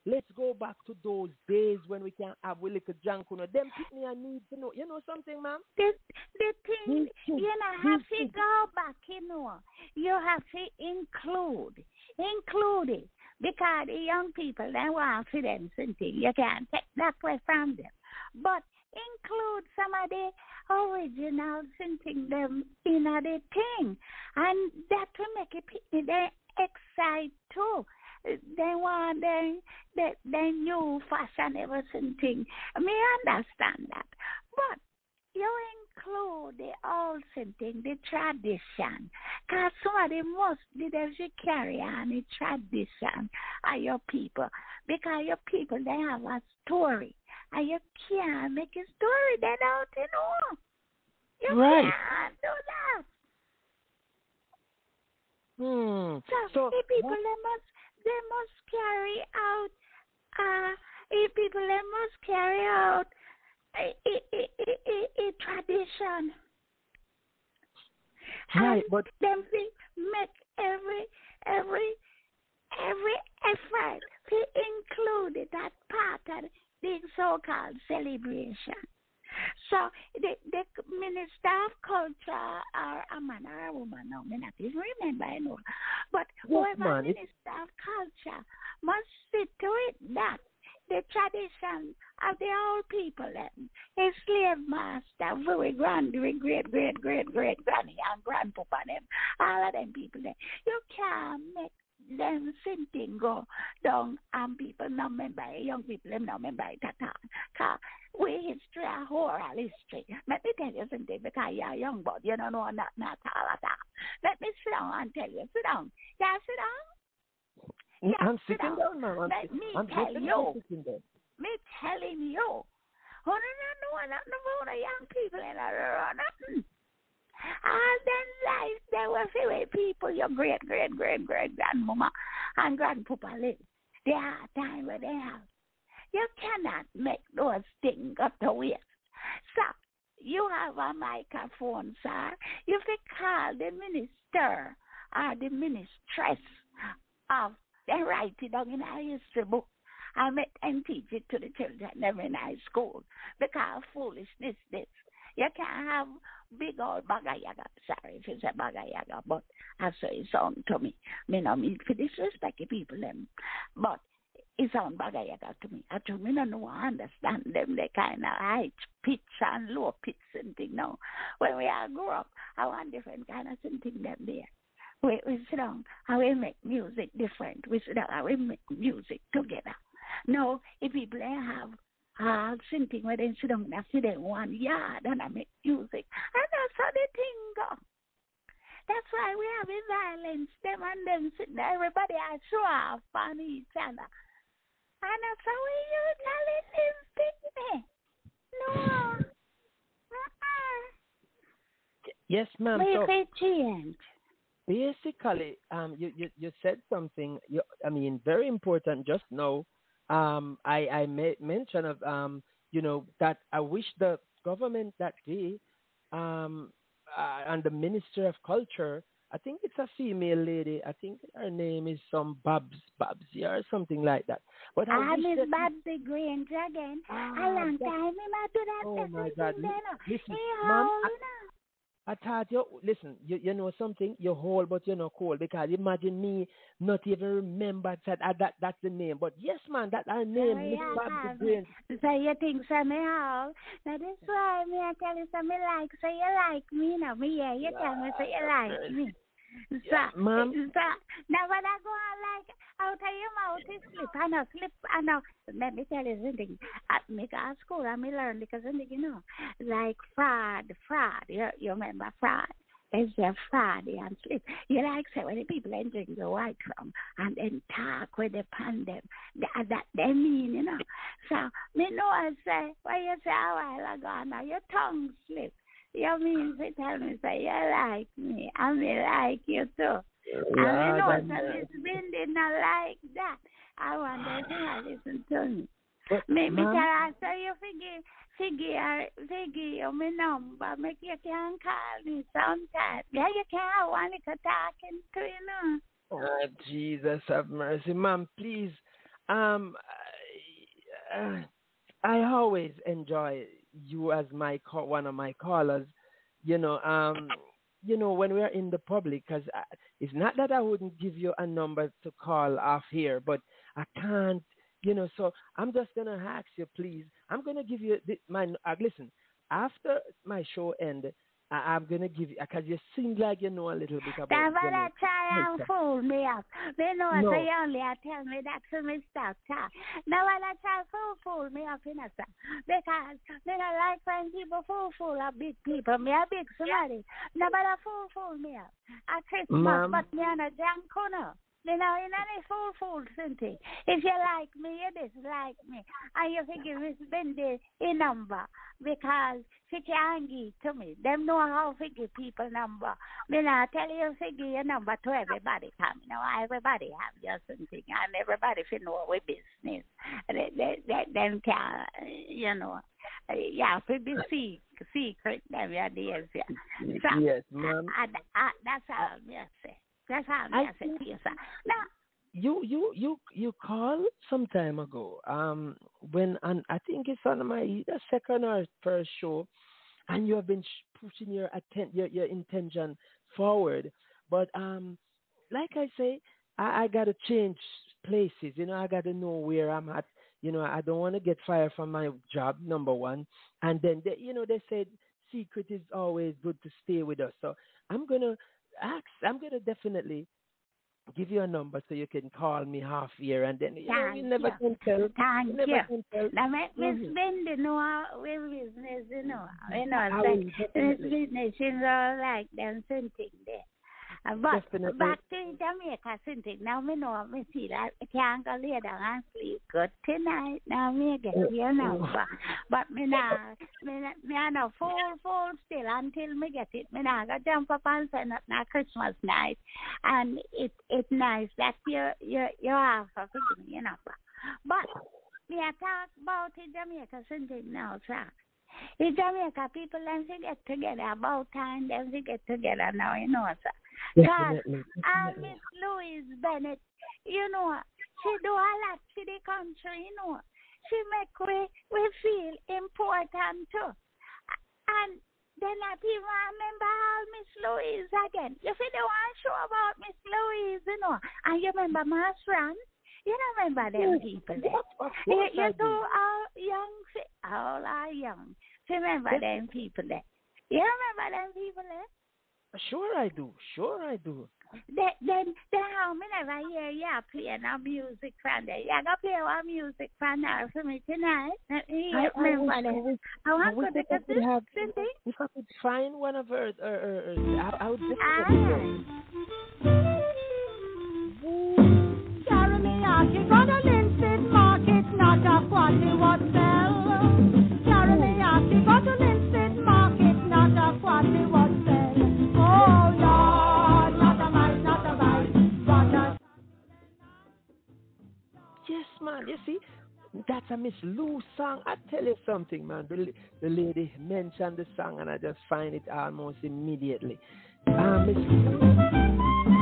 Let's go back to those days when we can have we little junk. You know, them people I need to know. You know something, ma'am? The, the thing, you know, have to go back, you know. You have to include, include it. Because the young people, they want for them something. You can't take that away from them. But include some of the original something them in the thing. And that will make it they excite too. They want the, the, the new fashionable something. Me understand that. But you include the old thing, the tradition. Because somebody must be there to carry on the tradition of your people. Because your people, they have a story. And you can't make a story that don't know. You Right. can't do that. Hmm. So, So the people what- they must they must carry out uh the people they must carry out a, a, a tradition. Right, And but them we make every every every effort to include that part of the so called celebration. So the the minister of culture or a man or a woman, no, me not even remember, I know. But Yes, whoever man, minister of culture must see to it that the tradition of the old people, them, his slave master, very grand, great, great, great, great, great granny and grandpapa, them, all of them people, them, you can't make them sinking go down and people not remember it, young people them not remember it at all. Cause we history a oral history. Let me tell you something because you're young but you don't know not not all at all. Let me sit down and tell you. Sit down. Yeah, sit down. I'm sitting down. down, ma'am. I'm, Let me I'm tell you. Me telling you. Oh, Who don't know nothing about the young people in a nothing. All them life they were few people, your great great great great grandmama and grandpapa live. There are time where they have. You cannot make those things up to waste. So you have a microphone, sir. You can call the minister or the ministress of they write it down in a history book. I make and teach it to the children every night school because foolishness this. You can't have big old bagayaga. Sorry if it's a bagayaga, but I say it sound to me. Me no mean for disrespect people them. But it sound bagayaga to me. I told me no know I understand them they kind of high pitch and low pitch and thing now. When we all grew up, I want different kind of something them there. We, we sit down and we make music different. We sit down and we make music together. No, if people have uh, something where they sit down and sit in one yard and I make music. And that's how the thing go. That's why we have a violence, them and them sitting there, everybody are show off on each other. And that's how we usually live thing No. Uh-uh. Yes, ma'am. We So change. Basically, um, you, you, you said something. You, I mean, very important just now. Um, I I made mention of um, you know, that I wish the government that day, um, uh, and the Minister of Culture. I think it's a female lady. I think her name is some Babs Babsy or something like that. But I I wish miss Babsy Grange again. Ah, a long that- time I do that. Oh my God! there, Li- no. Listen, He ma'am, I, I thought you listen. You you know something. You're whole, but you're not cold because imagine me not even remember that uh, that that's the name. But yes, man, that our name, Oh, Miss have Grange. So you think so me how? Now this why me I tell you so me like so you like me now. Me yeah, you tell me so you like me. Yeah, ma'am. so now when I go on like out of your mouth is slip, I know slip, I know. Let me tell you something. At me go to school, I me learn because something you know, like fraud, fraud. You you remember fraud? It's just Friday and sleep. You like say when the people drink the white rum and then talk with the pan them. That, uh, that they mean, you know. So me know I say when you say oh, a while ago oh, now your tongue slip. You mean to tell me say you like me I me like you too. and me know I'm- Miss Bindi not like that. I wonder if you listen to me. But, Me, me tell her, so you forgive, forgive, forgive you my number, make you can call me sometime. Yeah, you can have one little talking to you know. Oh, Jesus have mercy, ma'am. Please, um, I, uh, I always enjoy you as my call, one of my callers. You know, um, you know when we're in the public, because it's not that I wouldn't give you a number to call off here, but I can't. You know, so I'm just gonna ask you, please. I'm gonna give you the, my. Uh, listen, after my show end, I, I'm gonna give you because you seem like you know a little bit about. That's why you know, they try and fool me up. They know No. you only a tell me that to me stop talk. Now when I try fool fool me up in a song. Because me not like when people fool fool up big people. Me a big somebody. Nobody fool fool me up. At Christmas, Ma'am. but me on a jam corner. You know, in any fool fool something. If you like me, you dislike me. And you me spend the a number because she can't give to me. Them know how to give people number. Me not tell you to give your number to everybody come. You know, everybody have just something and everybody should know our business. They, they, they, them can, you know, you have to be secret, secret them your days. Yeah. So, Yes, ma'am. I, I, that's all me say. That's me I say to you, sir. Now, You you you you called some time ago. Um, when and I think it's on my either second or first show, and you have been sh- pushing your atten- your your intention forward. But um, like I say, I, I got to change places. You know, I got to know where I'm at. You know, I don't want to get fired from my job. Number one, and then they, you know they said secret is always good to stay with us. So I'm gonna ask. I'm gonna definitely give you a number so you can call me half year, and then you, know, you never you. can tell. Thank You never you. can tell. Now, Miss Mhm. Bendy know we business, you know. You know, like definitely. business is all like them something there. But Definitely. back to Jamaica something. Now me know me see that I can't go lay down and sleep good tonight. Now me get your uh. number. But me not me me a no full full still until me get it. Me not go jump up and say not na Christmas night. And it it's nice that you you you have for me your number. But me a talk about in Jamaica something now, sir. In Jamaica, people them to get together about time them to get together now, you know, sir. Definitely. And. Uh, Miss Louise Bennett, you know, she do a lot for the country, you know. She make we we feel important too. And then not even remember how Miss Louise again. You see the one show about Miss Louise, you know. And you remember Mass Ran? You don't remember them Yes, people there. Of, of You, you I do. are young, all are young. Remember Yes. them people there. You remember them people there? Sure I do. Sure I do. Then, then, then how me never hear you play no music from there. You go play one music from there for me tonight. Let me I, hear- I remember wish, I wish, I I want wish to I could this have. Cindy. If I could find one of her, uh, uh, uh, I, I would Ah. definitely. Alright. Jeremy Aki got a Linstead market, not a quality man. You see, that's a Miss Lou song. I tell you something, man. The, the lady mentioned the song, and I just find it almost immediately. Uh, Miss Lou.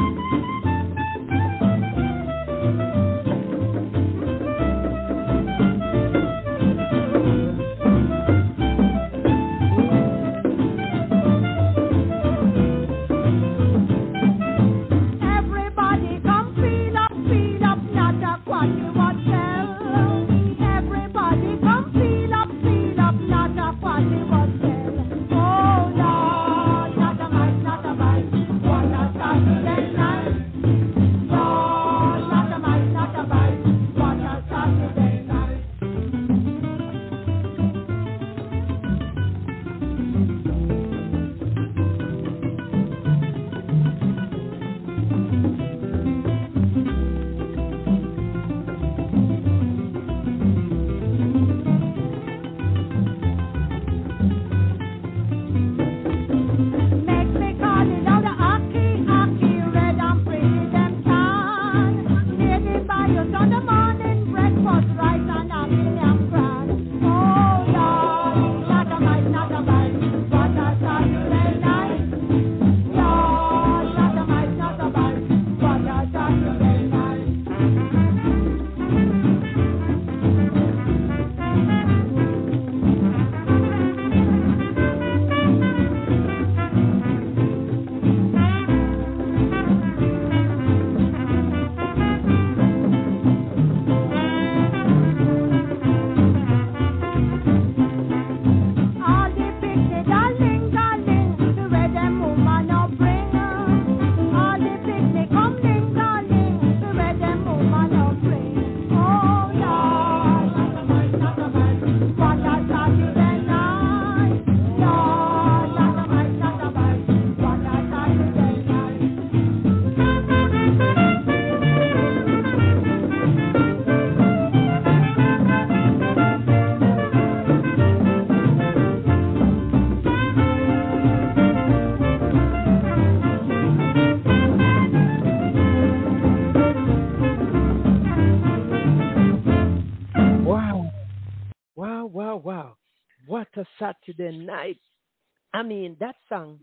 Saturday night. I mean, that song,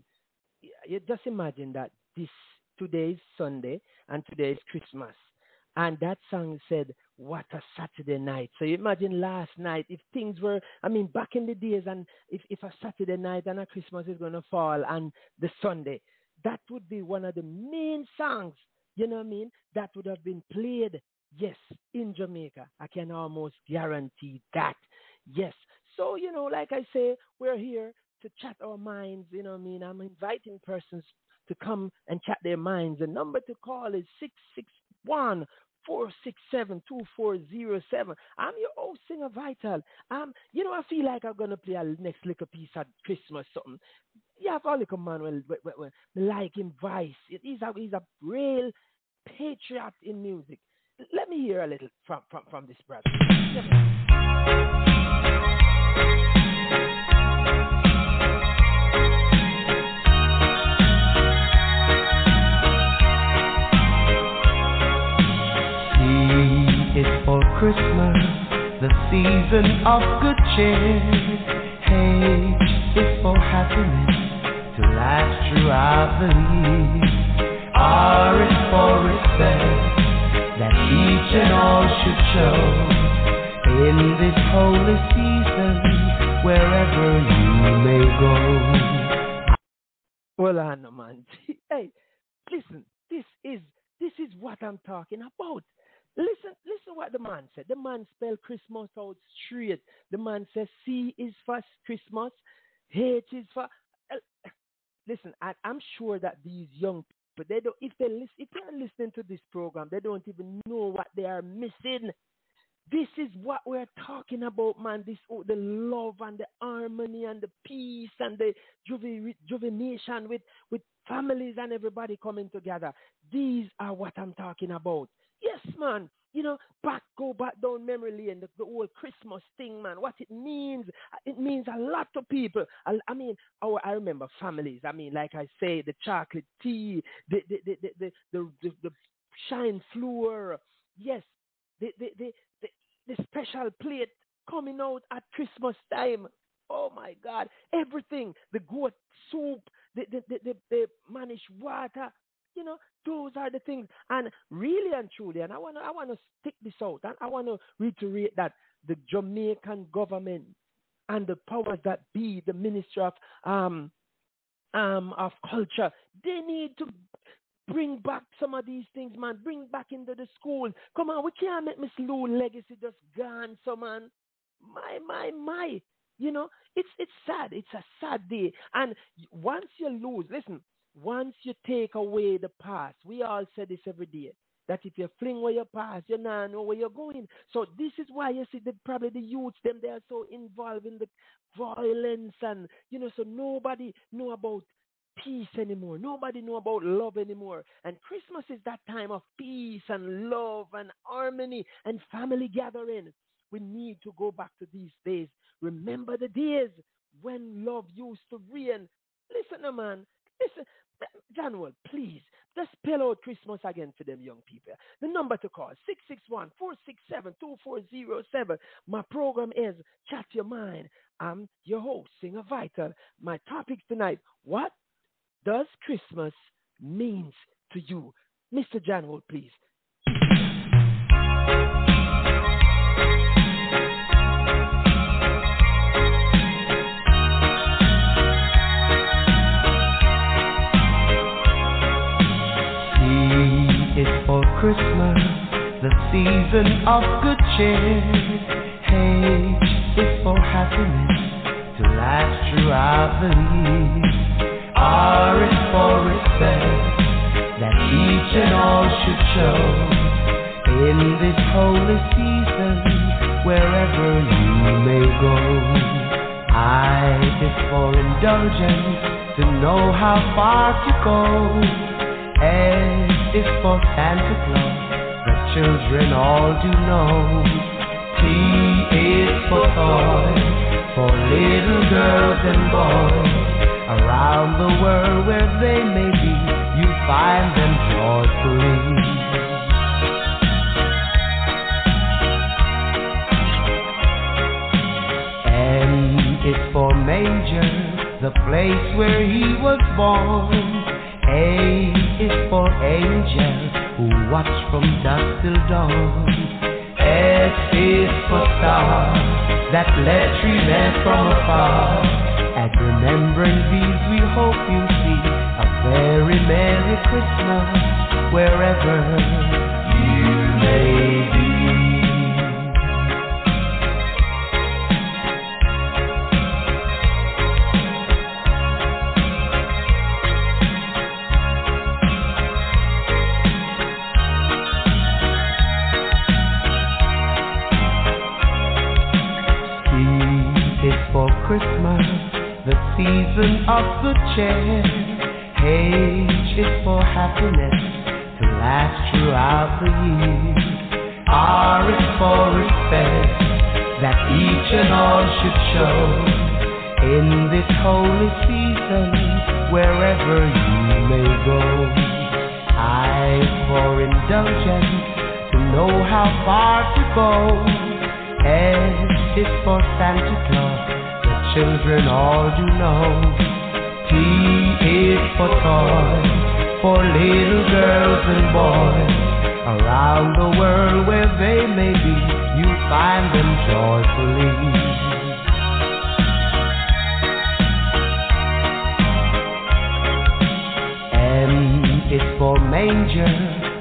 you just imagine that this today is Sunday and today is Christmas. And that song said, What a Saturday night. So you imagine last night, if things were, I mean, back in the days, and if, if a Saturday night and a Christmas is going to fall and the Sunday, that would be one of the main songs, you know what I mean, that would have been played, yes, in Jamaica. I can almost guarantee that. Yes. So, you know, like I say, we're here to chat our minds, you know what I mean? I'm inviting persons to come and chat their minds. The number to call is 661 467 2407. I'm your old singer Vital. Um, you know, I feel like I'm gonna play a next little piece at Christmas something. Yeah, I've well, well, well, like him voice. He's a he's a real patriot in music. Let me hear a little from from, from this brother. Is for Christmas, the season of good cheer. H is for happiness to last throughout the year. R is for respect that each and all should show in this holy season wherever you may go. Well, I know, man. Hey, listen. This is this is what I'm talking about. Listen, listen what the man said. The man spelled Christmas out straight. The man says C is for Christmas, H is for. Listen, I, I'm sure that these young people, they don't. If they listen, if they're listening to this program, they don't even know what they are missing. This is what we're talking about, man. This oh, the love and the harmony and the peace and the juve- rejuvenation with with families and everybody coming together. These are what I'm talking about. Yes, man. You know, back go back down memory lane, the, the whole Christmas thing, man. What it means, it means a lot to people. I, I mean, our, I remember families. I mean, like I say, the chocolate tea, the the the the the, the, the, the shine floor. Yes, the the, the the the special plate coming out at Christmas time. Oh my God! Everything, the goat soup, the the the, the, the mannish water. You know, those are the things. And really and truly, and I wanna I wanna stick this out, and I wanna reiterate that the Jamaican government and the powers that be, the Ministry of um um of culture, they need to bring back some of these things, man. Bring back into the school. Come on, we can't make Miss Lou legacy just gone, so man. My, my, my. You know, it's it's sad. It's a sad day. And once you lose, listen, once you take away the past, we all say this every day. That if you fling away your past, you now know where you're going. So this is why you see that probably the youths, them they are so involved in the violence and you know, so nobody know about peace anymore. Nobody know about love anymore. And Christmas is that time of peace and love and harmony and family gathering. We need to go back to these days. Remember the days when love used to reign. Listen, man. Listen, Januel, please, just spell out Christmas again for them young people. The number to call, 661-467-2407. My program is Chat Your Mind. I'm your host, Singer Vital. My topic tonight, what does Christmas means to you? Mr. Januel, please. Christmas, the season of good cheer. H is for happiness to last throughout the year. R is for respect that each and all should show in this holy season wherever you may go. I is for indulgence to know how far to go. S is for Santa Claus, the children all do know. T is for toys, for little girls and boys. Around the world where they may be, you find them joyfully. N is for manger, the place where he was born. A is for angel who watch from dusk till dawn. S is for star that led three men from afar. And remembering these, we hope you see a very Merry Christmas wherever you may season of the chair. H is for happiness to last throughout the year. R is for respect that each and all should show in this holy season wherever you may go. I for indulgence to know how far to go. S is for Santa Claus, children all do know. T is for toys, for little girls and boys. Around the world where they may be, you find them joyfully. M is for manger,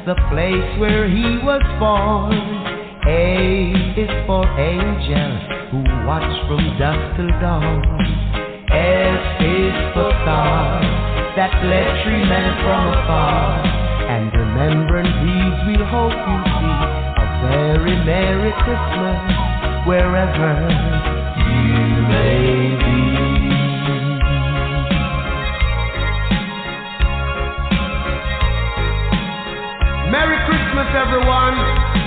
the place where he was born. A is for angel watch from dusk till dawn. S is for star that led three men from afar. And remembering these, we hope you see a very Merry Christmas wherever you may be. Merry Christmas, everyone.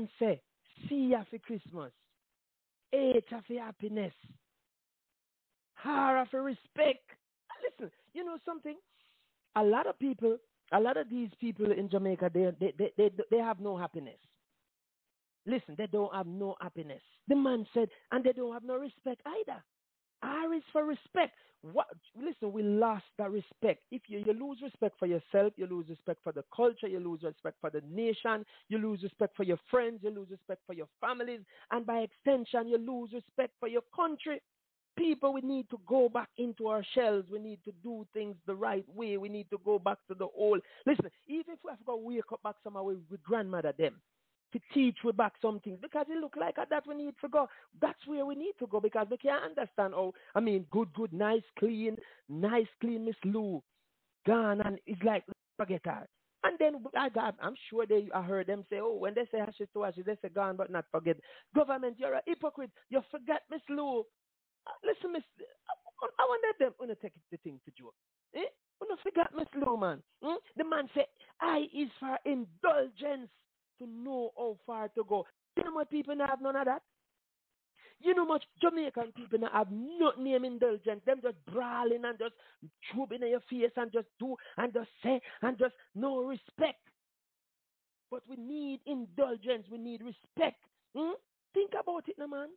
Man say, see ya Christmas. Eh, Eight of for happiness. Hara for respect. Listen, you know something? A lot of people, a lot of these people in Jamaica, they, they, they, they, they have no happiness. Listen, they don't have no happiness. The man said, and they don't have no respect either. R is for respect. What? Listen, we lost that respect. If you, you lose respect for yourself, you lose respect for the culture, you lose respect for the nation, you lose respect for your friends, you lose respect for your families, and by extension, you lose respect for your country. People, we need to go back into our shells. We need to do things the right way. We need to go back to the old. Listen, even if we have to wake up back somewhere with, with grandmother them to teach we back some things because it look like that we need to go. That's where we need to go because we can't understand how I mean good, good, nice, clean, nice, clean Miss Lou gone and it's like forget her. And then I got, I'm sure they I heard them say, oh, when they say ashes to ashes, they say gone but not forget. Government, you're a hypocrite. You forget Miss Lou. Uh, Listen, Miss, I, I want them to take the thing to joke. Eh? Don't forget Miss Lou, man. Hmm? The man said, I is for indulgence to know how far to go. You know what people not have none of that? You know much Jamaican people not have no name indulgence. Them just brawling and just trooping in your face and just do and just say and just no respect. But we need indulgence. We need respect. Hmm? Think about it, now, man.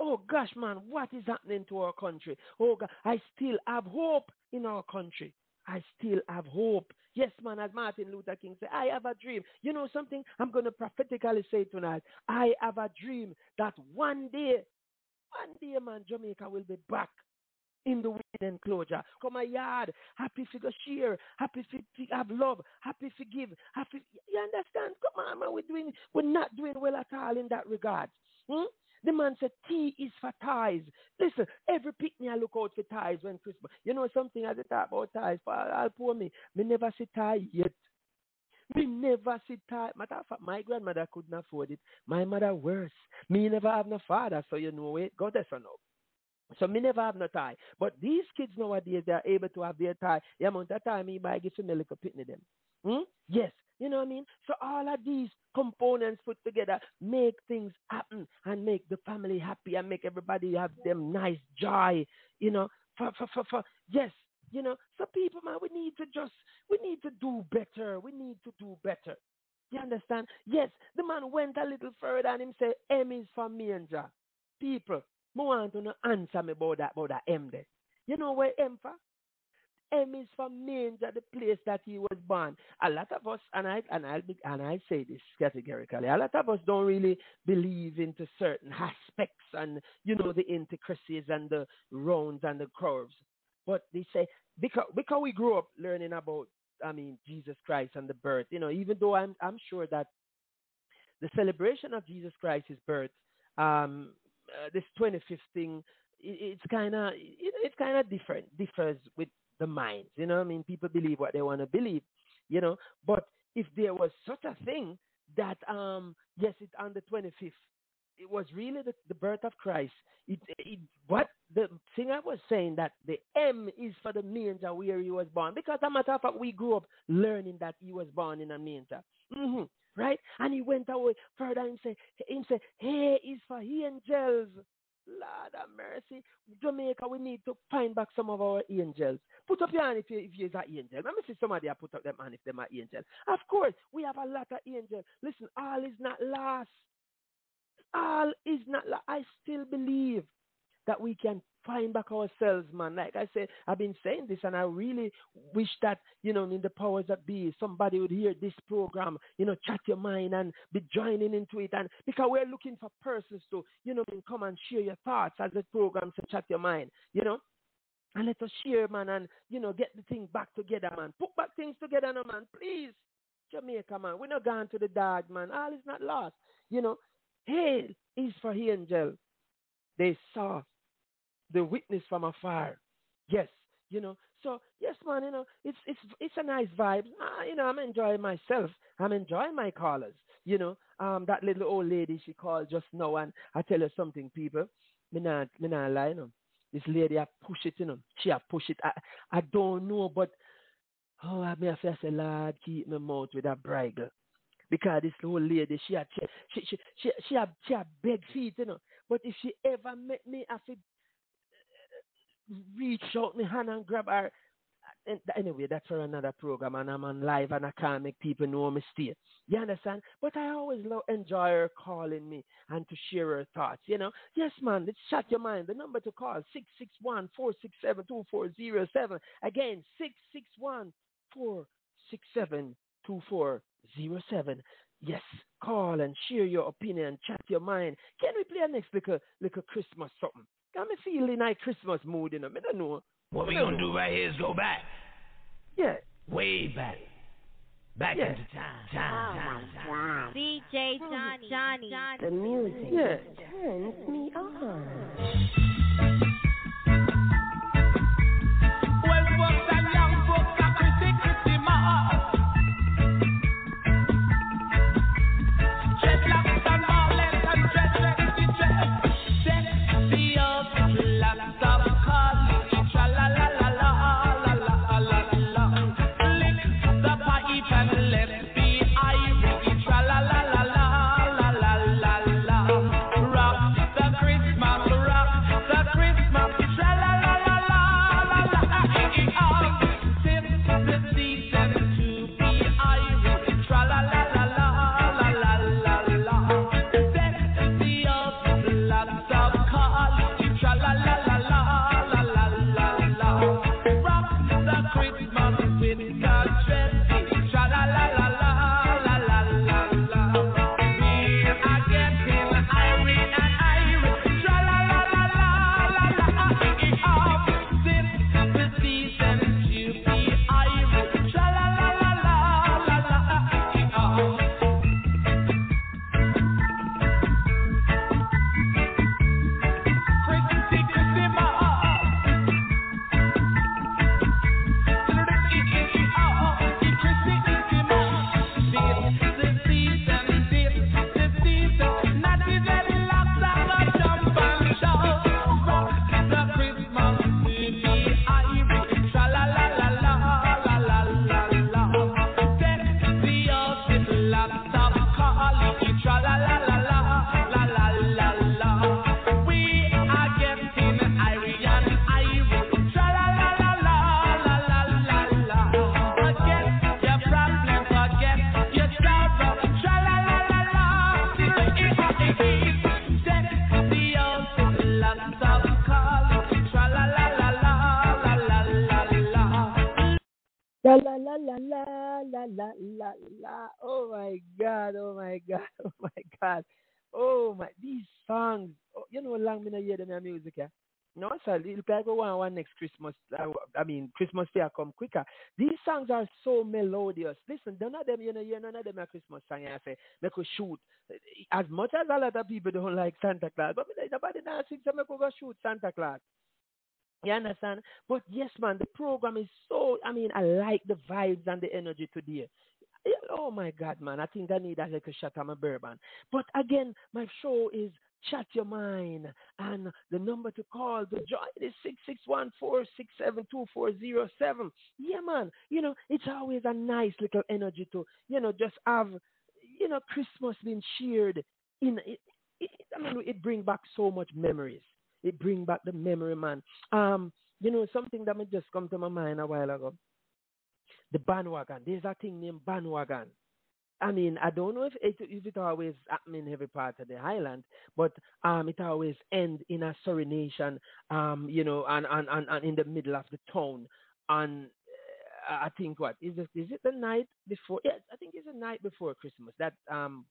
Oh gosh, man, what is happening to our country? Oh God, I still have hope in our country. I still have hope. Yes, man, as Martin Luther King said, I have a dream. You know something? I'm going to prophetically say tonight, I have a dream that one day, one day, man, Jamaica will be back in the wind enclosure. Come a yard, happy figure share, happy fi have love, happy forgive, happy. You understand? Come on, man, we're doing, we're not doing well at all in that regard. Hmm? The man said, T is for ties. Listen, every picnic I look out for ties when Christmas. You know something as I talk about ties, for I'll pour me. Me never see tie yet. Me never see tie. Matter of fact, my grandmother couldn't afford it. My mother worse. Me never have no father, so you know it. God that's no. So me never have no tie. But these kids nowadays, they are able to have their tie. The amount of time me buy give me little picnic them. Hmm? Yes, You know what I mean? So all of these components put together make things happen and make the family happy and make everybody have them nice joy. You know, for for for, for yes, you know. So people, man, we need to just we need to do better. We need to do better. You understand? Yes, the man went a little further and him say, M is for manger. People, I want to answer me about that about that M there. You know where M for? M is for manger, the place that he was born. A lot of us, and I and I and I say this categorically, a lot of us don't really believe into certain aspects and you know the intricacies and the rounds and the curves. But they say because because we grew up learning about I mean Jesus Christ and the birth. You know, even though I'm I'm sure that the celebration of Jesus Christ's birth, um, uh, this 25th thing, it, it's kind of it, it's kind of different, differs with the minds. You know, I mean, people believe what they want to believe. You know, but if there was such a thing that um, yes, it's on the 25th. It was really the, the birth of Christ. It, it what the thing I was saying that the M is for the manger where he was born. Because a matter of fact, we grew up learning that he was born in a manger. hmm Right? And he went away further and said, he said, hey, is for he angels. Lord have mercy. Jamaica, we need to find back some of our angels. Put up your hand if, you, if you're an angel. Let me see somebody I put up their hand if they're an angel. Of course, we have a lot of angels. Listen, all is not lost. All is not lost. I still believe that we can find back ourselves, man. Like I said, I've been saying this, and I really wish that, you know, in the powers that be, somebody would hear this program, you know, chat your mind and be joining into it. And because we're looking for persons to, you know, come and share your thoughts as the program to chat your mind, you know. And let us share, man, and, you know, get the thing back together, man. Put back things together, no, man, please. Jamaica, man. We're not going to the dog, man. All is not lost. You know, hail is for angel. They saw the witness from afar. Yes, you know. So yes, man, you know, it's it's it's a nice vibe. Ah, you know, I'm enjoying myself. I'm enjoying my callers. You know, um, that little old lady she called just now, and I tell her something, people. Me not, me not lie, you know. This lady, I push it, you know. She I push it. I, I don't know, but oh, I may have to say, Lord, keep my mouth with a bridle. Because this old lady, she had, she, she, she, she, she, she had big feet, you know. But if she ever met me, I could reach out my hand and grab her. Anyway, that's for another program, and I'm on live, and I can't make people know my state. You understand? But I always love, enjoy her calling me and to share her thoughts. You know, yes, man, let's shut your mind. The number to call six six one four six seven two four zero seven. Again, six six one four six seven two four zero seven. Yes, call and share your opinion, chat your mind. Can we play a next little little Christmas something? Got me feeling like Christmas mood, you know. I don't know. What we gonna know. do right here is go back, Yeah. way back, back Yeah. into time, time, oh, time, time. DJ Johnny, Johnny, Johnny. The music Yeah. turns me on. God! [LAUGHS] Oh my God! Oh my! These songs. Oh, you know long me not hear them music, yeah. No, sir. It'll like go one one next Christmas. Uh, I mean, Christmas Day come quicker. These songs are so melodious. Listen, none of them, you know, you none of them are Christmas song. I say, make us shoot. As much as a lot of people don't like Santa Claus, but nobody now sing, so make go shoot Santa Claus. You understand? But yes, man, the program is so. I mean, I like the vibes and the energy today. Oh my God, man! I think I need a little shot of my bourbon. But again, my show is chat your mind, and the number to call to join is six six one four six seven two four zero seven. Yeah, man. You know, it's always a nice little energy to you know just have you know Christmas being shared in. It, it, I mean, it brings back so much memories. It brings back the memory, man. Um, you know, something that me just come to my mind a while ago. The bandwagon. There's a thing named bandwagon. I mean, I don't know if it if it always happen in every part of the island, but um, it always end in a Surrey nation, um, you know, and, and, and, and in the middle of the town. And uh, I think what is it? Is it the night before? Yes, I think it's the night before Christmas. That um,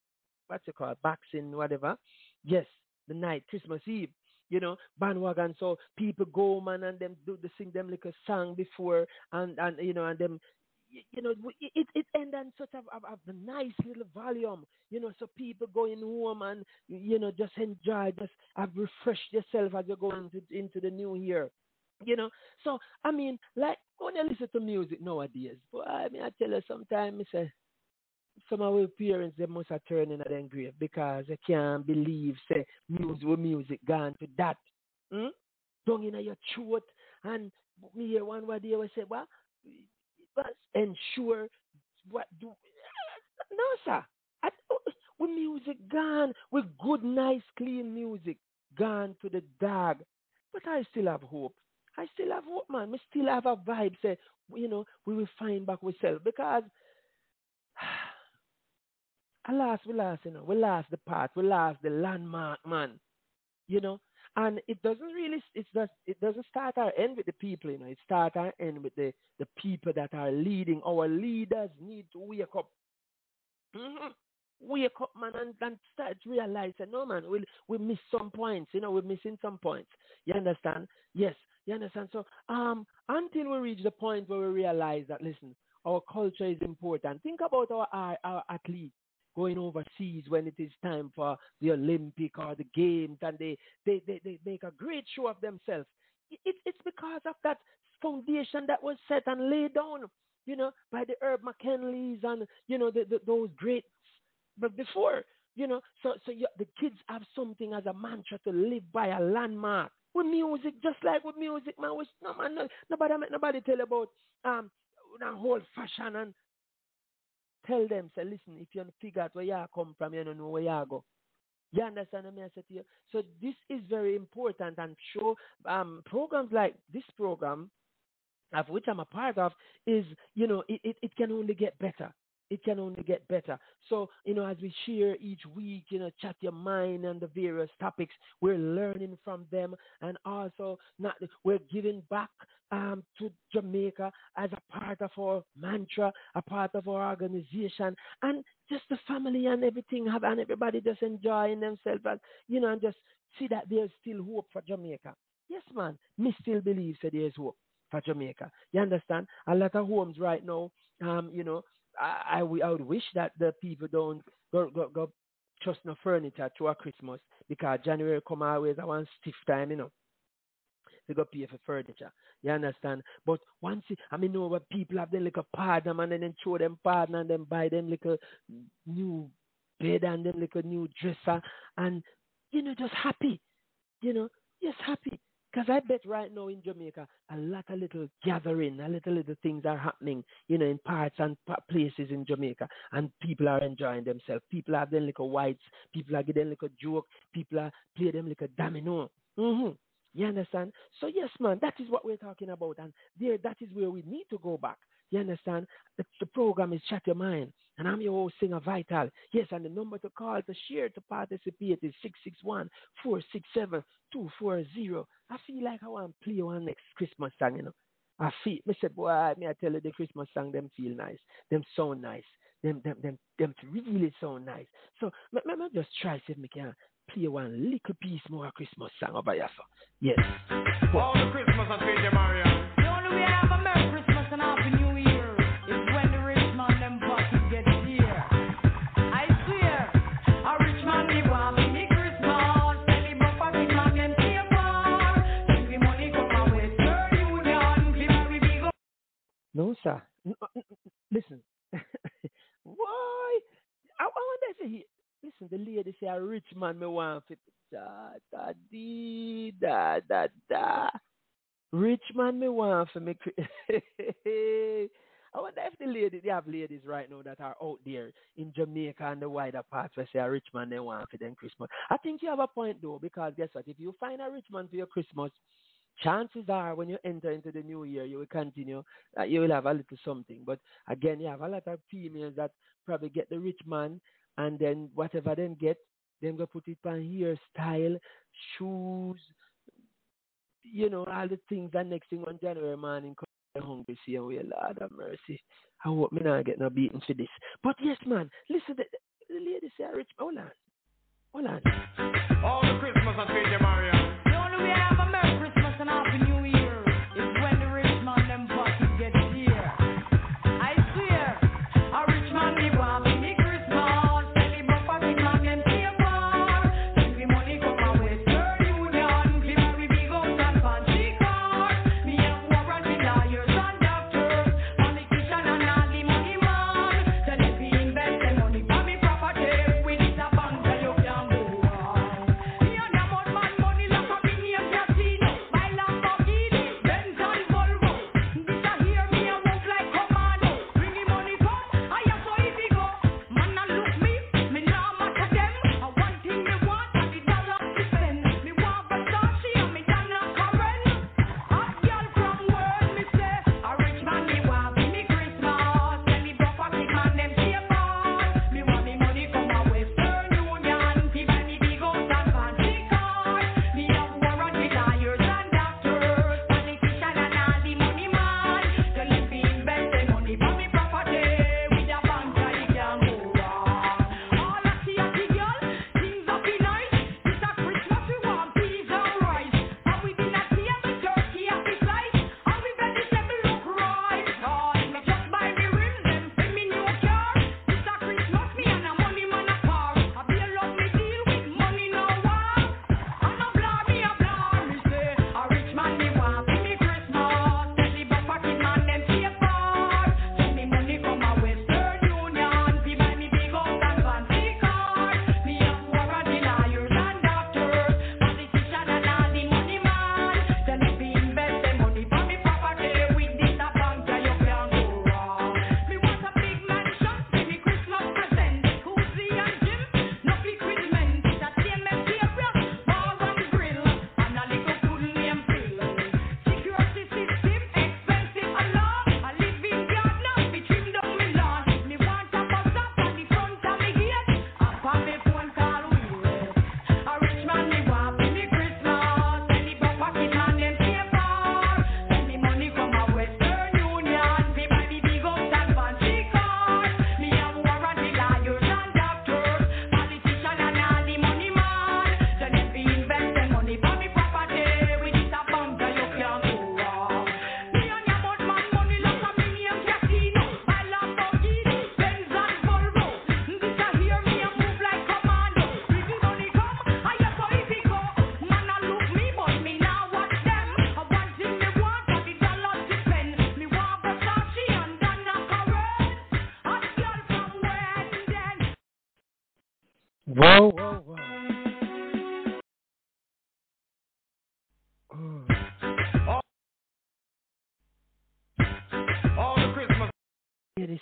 what's it called? Boxing, whatever. Yes, the night, Christmas Eve you know, bandwagon. So people go man and them do the sing them like a song before and and you know and them you know it it, end on such a, a, a nice little volume, you know, so people going home and you know just enjoy, just have refreshed yourself as you go into into the new year. You know, so I mean, like when you listen to music nowadays, boy, I mean, I tell you, sometimes I say, some of our parents they must have turned in their grave because they can't believe say music music gone to that. Hmm? Down in your throat and me hear one word they will say, Well but ensure what do [LAUGHS] no sir. I, with music gone, with good, nice, clean music gone to the dog. But I still have hope. I still have hope, man. We still have a vibe. Say, you know, we will find back ourselves because [SIGHS] alas, we lost, you know, we lost the path, we lost the landmark, man. You know, and it doesn't really, it's just, it doesn't start or end with the people, you know. It starts or end with the the people that are leading. Our leaders need to wake up. Mhm. Wake up, man, and, and start that no, man, we we miss some points. You know, we're missing some points. You understand? Yes, you understand. So, um, until we reach the point where we realize that, listen, our culture is important. Think about our our, our athletes going overseas when it is time for the Olympic or the games, and they they they, they make a great show of themselves. It, it, it's because of that foundation that was set and laid down, you know, by the Herb McKenleys and you know the, the, those greats but before, you know, so so you, the kids have something as a mantra to live by a landmark. With music, just like with music, man, which no man, no, nobody nobody tell about um that whole fashion and tell them, say, listen, if you don't figure out where you come from, you don't know where you go. You understand what I say to you? So this is very important and show um programs like this program of which I'm a part of is, you know, it, it, it can only get better. It can only get better. So, you know, as we share each week, you know, chat your mind and the various topics, we're learning from them and also not we're giving back um, to Jamaica as a part of our mantra, a part of our organization, and just the family and everything have and everybody just enjoying themselves and you know, and just see that there's still hope for Jamaica. Yes, man. Me still believe that there's hope for Jamaica. You understand? A lot of homes right now, um, you know, I, I, I would wish that the people don't go, go, go trust no furniture to a Christmas because January come always a one stiff time, you know. They go pay for furniture. You understand? But once it, I mean know what people have them a partner and then throw them partner and then buy them like a new bed and them like a new dresser and you know just happy. You know, just happy. Because I bet right now in Jamaica, a lot of little gathering, a little little things are happening, you know, in parts and places in Jamaica, and people are enjoying themselves. People have them little whites, people are getting little joke, people are play them a domino. hmm You understand? So yes, man, that is what we're talking about, and there, that is where we need to go back. You understand? The, the program is Chat Your Mind, and I'm your host, Singer Vital. Yes, and the number to call to share to participate is 661 467 240. I feel like I want to play one next Christmas song, you know. I feel me say, boy, me I tell you the Christmas song them feel nice. Them sound nice. Them them them them really sound nice. So me, me, me just try see if me can play one little piece more Christmas song over here. So yes. All the Christmas and Peter Marion. No, sir. N- uh, n- n- Listen. [LAUGHS] Why? I, I wonder if he listen, the lady say a rich man me want fit da da dee da da da. Rich man me want for me. [LAUGHS] I wonder if the lady they have ladies right now that are out there in Jamaica and the wider parts where say a rich man they want for them Christmas. I think you have a point though, because guess what? If you find a rich man for your Christmas, chances are when you enter into the new year, you will continue, uh, you will have a little something. But again, you have a lot of females that probably get the rich man, and then whatever them get, them go put it on hairstyle, shoes, you know, all the things. And next thing one January morning, come they're hungry, see, and we Lord have mercy. I hope me not get no beating for this. But yes, man, listen, the, the lady say, rich, hold on, hold on. All the Christmas and Peter Marion.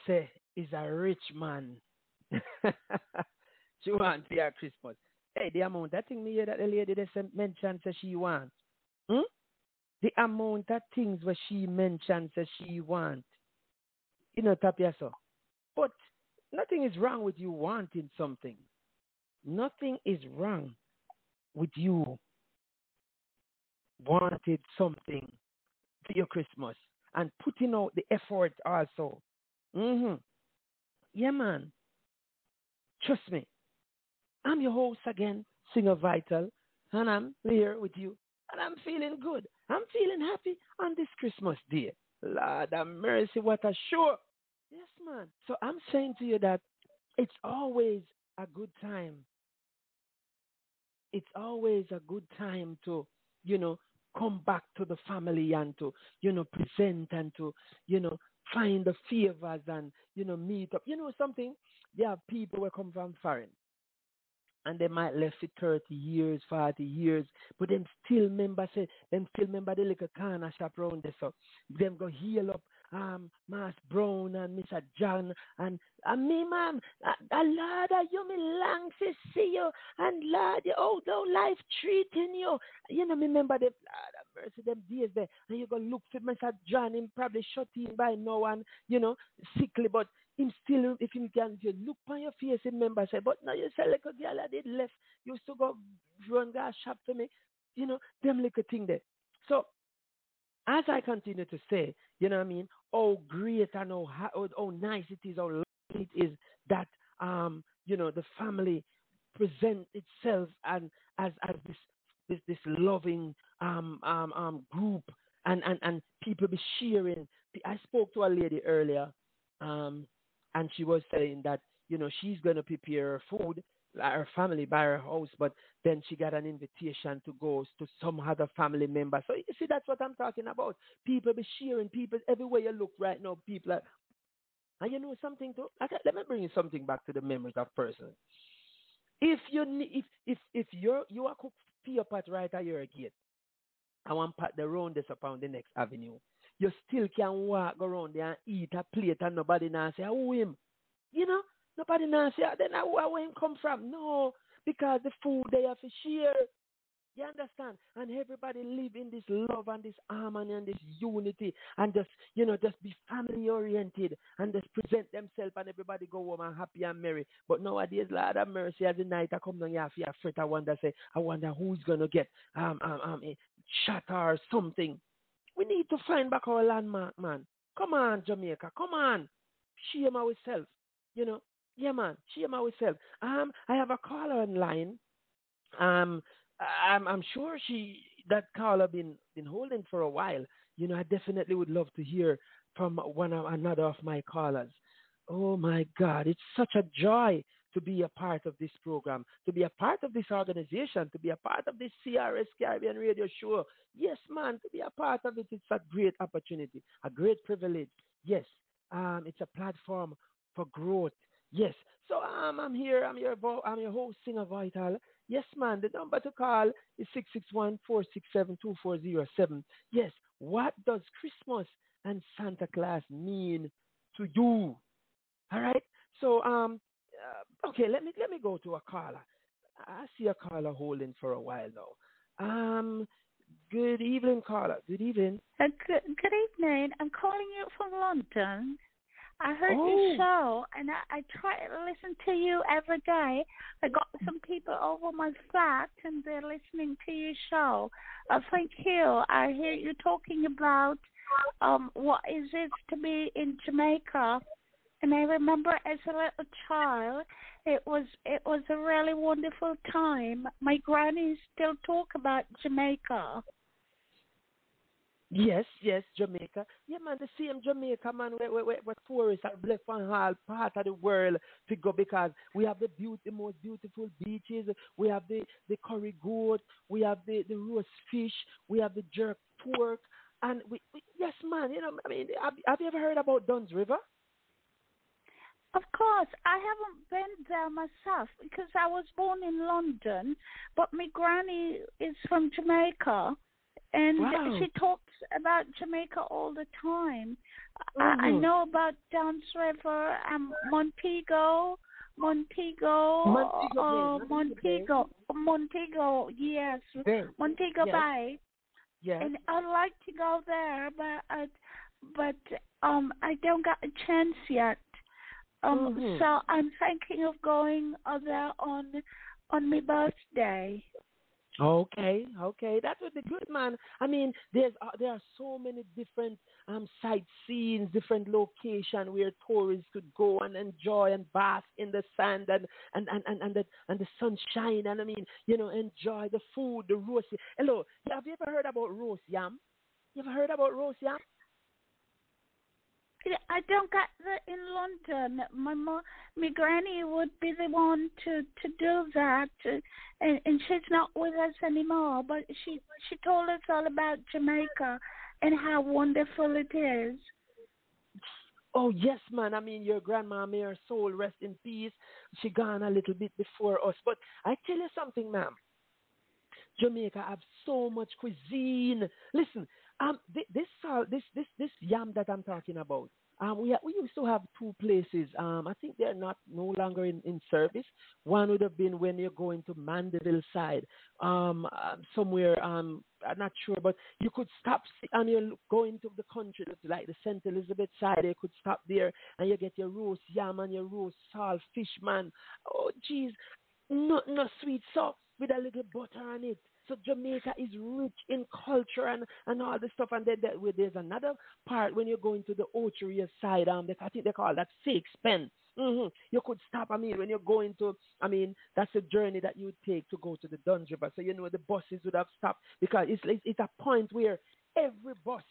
Say is a rich man. [LAUGHS] she want for her Christmas. Hey, the amount that thing me hear that the lady mentioned say she want. Hmm? The amount of things where she mentioned say she want. You know, Tapia so. But nothing is wrong with you wanting something. Nothing is wrong with you wanted something for your Christmas. and putting out the effort also. Hmm Yeah, man. Trust me. I'm your host again, Singer Vital, and I'm here with you, and I'm feeling good. I'm feeling happy on this Christmas day. Lord have mercy, what a show. Yes, man. So I'm saying to you that it's always a good time. It's always a good time to, you know, come back to the family and to, you know, present and to, you know, find the favors and, you know, meet up. You know something? There are people who come from foreign and they might left for 30 years, 40 years, but them still remember, say, them still remember the little corner shop around there. So them go heal up um, Mass Brown and Mr. John and, and me, man. Uh, Lord, you me long to see you. And Lord, oh, though life treating you. You know, me remember the Lord, mercy, them days there. And you go look for Mr. John, him probably shut in by no one, you know, sickly, but him still, if him can, you look on your face, remember, say, but now you say, a girl I did left, you to go run gas shop for me. You know, them little thing there. So, as I continue to say, you know what I mean, how great and how, how, how nice it is, how lovely it is that, um, you know, the family present itself and as, as this, this, this loving um, um, um, group and, and, and people be sharing. I spoke to a lady earlier um, and she was saying that, you know, she's going to prepare food her family by her house, but then she got an invitation to go to some other family member. So you see, that's what I'm talking about. People be sharing, people everywhere you look right now, people are, and you know something too. I let me bring you something back to the memories of person. If you if if if you're you are cook for your pot right at your gate, I want pat the round this upon the next avenue. You still can walk around there and eat a plate and nobody now say, oh him. You know, Nobody now say, "Ah, then I, where him come from? No, because the food they have to share. You understand? And everybody live in this love and this harmony and this unity and just, you know, just be family oriented and just present themselves and everybody go home and happy and merry. But nowadays, Lord have mercy, the night I come down here, I feel afraid. I wonder, say, I wonder who's going to get um, um, um, a shot or something. We need to find back our landmark, man. Come on, Jamaica. Come on. Shame ourselves. You know, yeah, man. Shame ourselves. Um, I have a caller online. Um, I'm I'm sure she that caller been been holding for a while. You know, I definitely would love to hear from one or another of my callers. Oh my God, it's such a joy to be a part of this program, to be a part of this organization, to be a part of this CRS Caribbean radio show. Yes, man, to be a part of it, it's a great opportunity, a great privilege. Yes, um, it's a platform for growth. Yes. So um, I'm here. I'm your vo- I'm your host, Singer Vital. Yes, man. The number to call is six six one four six seven two four zero seven. Yes. What does Christmas and Santa Claus mean to you? All right. So um, uh, okay. Let me let me go to a caller. I see a caller holding for a while now. Um, good evening, caller. Good evening. Uh, good, good evening. I'm calling you from London. I heard Oh. your show and I, I try to listen to you every day. I got some people over my flat and they're listening to your show. Uh, thank you. I hear you talking about um what is it to be in Jamaica. And I remember as a little child it was it was a really wonderful time. My granny still talk about Jamaica. Yes, yes, Jamaica. Yeah, man, the same Jamaica, man, where, where, where, tourists are left on all part of the world to go because we have the beauty, most beautiful beaches, we have the, the curry goat, we have the, the roast fish, we have the jerk pork, and we, we yes, man, you know, I mean, have, have you ever heard about Dunn's River? Of course, I haven't been there myself because I was born in London, but my granny is from Jamaica, and Wow. she talks about Jamaica all the time. I, I know about Dunn's River and Montego, Montego, Montego uh, Bay, Montego, Montego, yes, Bay. Montego Yes. Bay Yes. and I'd like to go there, but I, but um, I don't got a chance yet. Um, Mhm. so I'm thinking of going uh, there on on my birthday. Okay, okay, that would be good, man. I mean, there's uh, there are so many different um sightseeing, different location where tourists could go and enjoy and bath in the sand and and and and, and the and the sunshine, and I mean, you know, enjoy the food, the roast. Hello, have you ever heard about roast yam? You ever heard about roast yam? I don't got the in London. My mom, my granny would be the one to to do that, and and she's not with us anymore. But she she told us all about Jamaica and how wonderful it is. Oh yes, man. I mean, your grandma, may her soul rest in peace. She gone a little bit before us, but I tell you something, ma'am. Jamaica have so much cuisine. Listen, um, thi- this salt, this this this yam that I'm talking about. Um, we ha- we used to have two places. Um, I think they're not no longer in, in service. One would have been when you're going to Mandeville side, um, um, somewhere. Um, I'm not sure, but you could stop and you're going to the country, like the St. Elizabeth side. You could stop there and you get your roast yam and your roast salt fish, man. Oh, jeez, no, no sweet sauce with a little butter on it. So Jamaica is rich in culture and, and all this stuff. And then there, there's another part when you're going to the Ocho Rios side. Um, I think they call that Faith's Pen. hmm You could stop. I mean, when you're going to, I mean, that's a journey that you take to go to the Dunn's River. So you know the buses would have stopped because it's it's, it's a point where every bus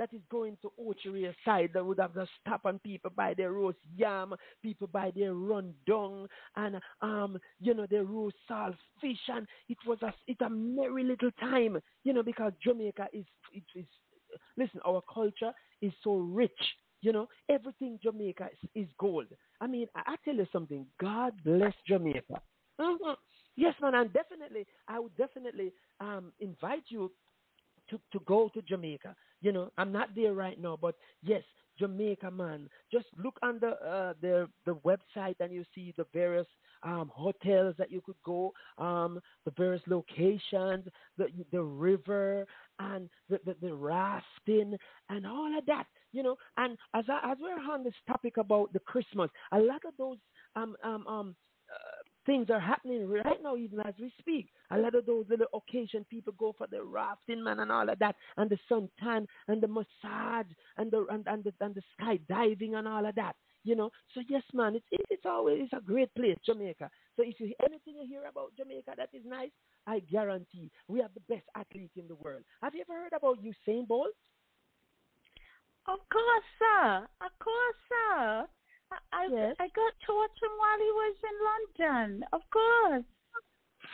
that is going to Ocho Rios side that would have to stop and people buy their roast yam, people buy their run dung and um, you know, their roast salt fish and it was a it's a merry little time, you know, because Jamaica is it is listen, our culture is so rich. You know, everything Jamaica is, is gold. I mean, I, I tell you something. God bless Jamaica. Mhm. Yes, man, and definitely, I would definitely um, invite you to, to go to Jamaica. You know, I'm not there right now, but yes, Jamaica, man. Just look on the uh, the the website and you see the various um, hotels that you could go, um, the various locations, the the river and the, the, the rafting and all of that. You know, and as I, as we're on this topic about the Christmas, a lot of those um um um things are happening right now, even as we speak. A lot of those little occasion people go for the rafting, man, and all of that, and the suntan, and the massage, and the and, and the and the skydiving, and all of that. You know, so yes, man, it's it, it's always it's a great place, Jamaica. So if you anything you hear about Jamaica that is nice, I guarantee we have the best athletes in the world. Have you ever heard about Usain Bolt? Of course, sir. Of course, sir. I I, Yes. I got to watch him while he was in London. Of course.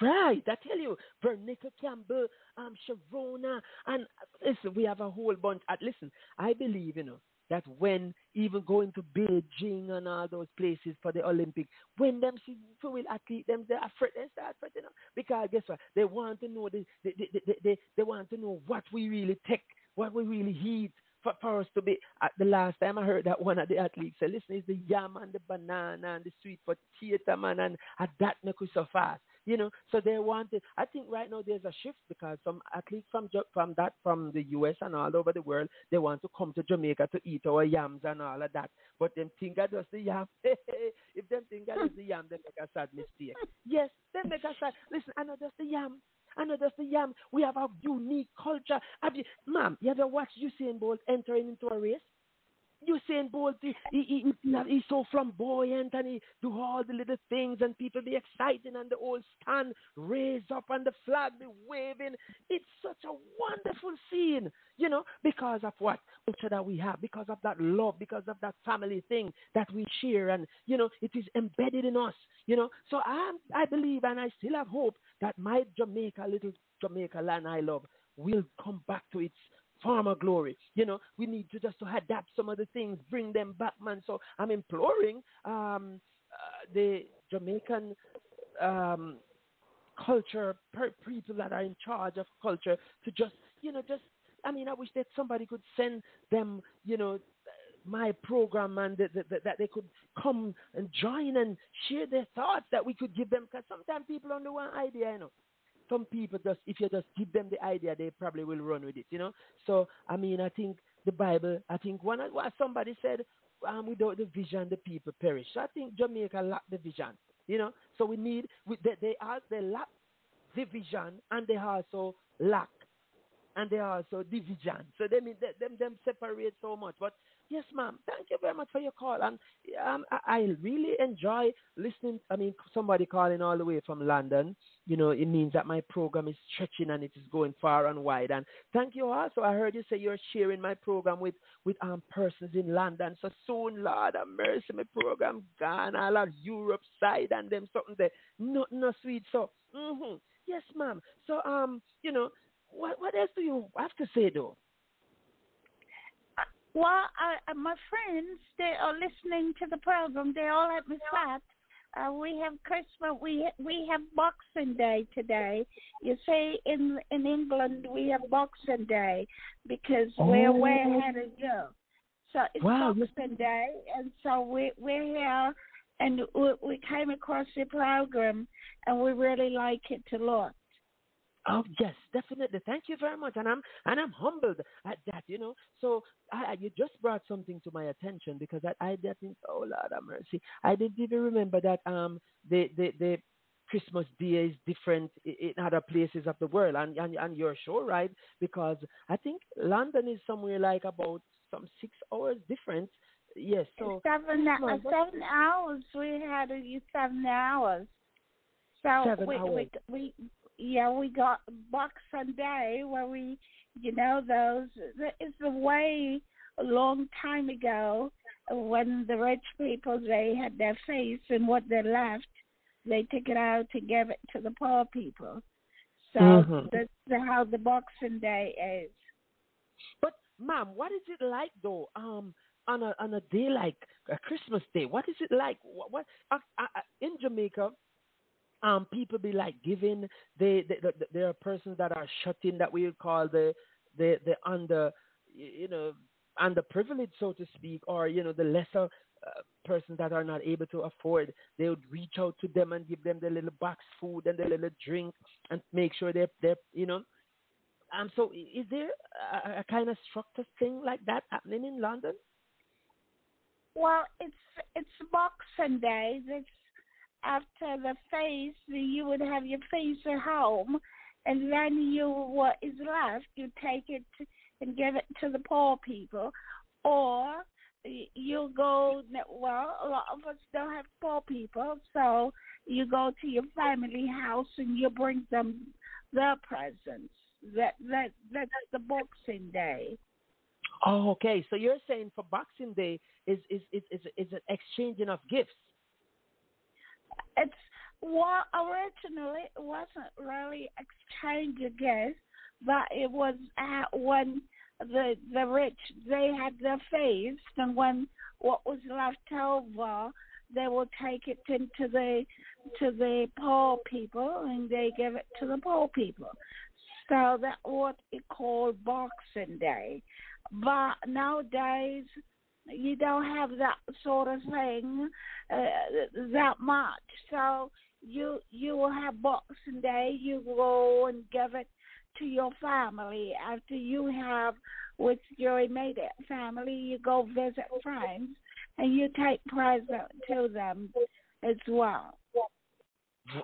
Right, I tell you, Veronica Campbell, um, Sharona, and listen, we have a whole bunch. Uh, listen, I believe, you know, that when even going to Beijing and all those places for the Olympics, when them see will athlete them, they're afraid, they start afraid, you know, because guess what? They want to know, they, they, they, they, they, they want to know what we really take, what we really eat. For, for us to be, uh, the last time I heard that one of the athletes said, listen, it's the yam and the banana and the sweet potato, man, and uh, that make us so fast. You know, so they wanted. I think right now there's a shift because some athletes from from that from the U.S. and all over the world they want to come to Jamaica to eat our yams and all of that. But them think I just the yam. [LAUGHS] if them think I just the yam, they make a sad mistake. Yes, they make a sad. Listen, I know just the yam. Just the yam. We have a unique culture. Have you, ma'am? You ever watched Usain Bolt entering into a race? Usain Bolt, he, he, he, he- he's so flamboyant and he do all the little things and people be excited and the whole stand raised up and the flag be waving. It's such a wonderful scene, you know, because of what culture that we have, because of that love, because of that family thing that we share and, you know, it is embedded in us, you know. So I, I believe and I still have hope that my Jamaica, little Jamaica land I love, will come back to its former glory. You know, we need to just to adapt some of the things, bring them back, man. So I'm imploring um, uh, the Jamaican um, culture per- people that are in charge of culture to just, you know, just. I mean, I wish that somebody could send them, you know, my program and that, that, that they could come and join and share their thoughts that we could give them. Because sometimes people only one idea, you know some people just if you just give them the idea they probably will run with it you know so i mean i think the bible i think one what somebody said um, without the vision the people perish so i think jamaica lack the vision you know so we need we, they, they are they lack the vision and they also lack and they are also division. So they mean them them separate so much. But yes, ma'am, thank you very much for your call. And um, I, really enjoy listening. I mean, somebody calling all the way from London. You know, it means that my program is stretching and it is going far and wide. And thank you also. I heard you say you're sharing my program with with um persons in London. So soon, Lord have mercy, my program gone all of Europe side and them something there. Not no sweet. So, hmm yes, ma'am. So um, you know, what what else do you have to say though? Well, I, my friends, they are listening to the program. They all at my flat. Uh, we have Christmas. We we have Boxing Day today. You see, in in England we have Boxing Day because we're way Oh. ahead of you. So it's Wow. Boxing Day, and so we we're here, and we, we came across your program, and we really like it a lot. Oh yes, definitely. Thank you very much, and I'm and I'm humbled at that. You know, so I, you just brought something to my attention because I I didn't. Oh Lord have mercy, I didn't even remember that um the the the Christmas Day is different in other places of the world, and and and you're sure right because I think London is somewhere like about some six hours difference. Yes, so seven uh, seven hours. We had you seven hours. So Seven we, hours. we we yeah we got Boxing Day where we you know those it's a way a long time ago when the rich people they had their face and what they left they took it out to give it to the poor people. So Mhm. that's how the Boxing Day is. But ma'am, what is it like though? Um, on a on a day like a Christmas day, what is it like? What, what uh, uh, uh, in Jamaica? Um, people be like giving. They, they, they there are persons that are shut in that we would call the the the under you know underprivileged so to speak, or you know the lesser. Uh, persons that are not able to afford, they would reach out to them and give them the little box food and the little drink and make sure they're, they're you know, um, so is there a, a kind of structured thing like that happening in London? Well, it's it's Boxing Day. It's after the feast. You would have your feast at home, and then you what is left, you take it and give it to the poor people, or you go. Well, a lot of us don't have poor people, so you go to your family house and you bring them their presents. That that that's the Boxing Day. Oh, okay. So you're saying for Boxing Day is is is is, is an exchanging of gifts. It's well originally it wasn't really exchange of gifts, but it was uh, when the the rich they had their feast, and when what was left over, they will take it into the to the poor people, and they give it to the poor people. So that what it called Boxing Day, but nowadays you don't have that sort of thing uh, that much. So you you will have Boxing Day. You go and give it to your family after you have with your immediate family. You go visit friends and you take present to them as well.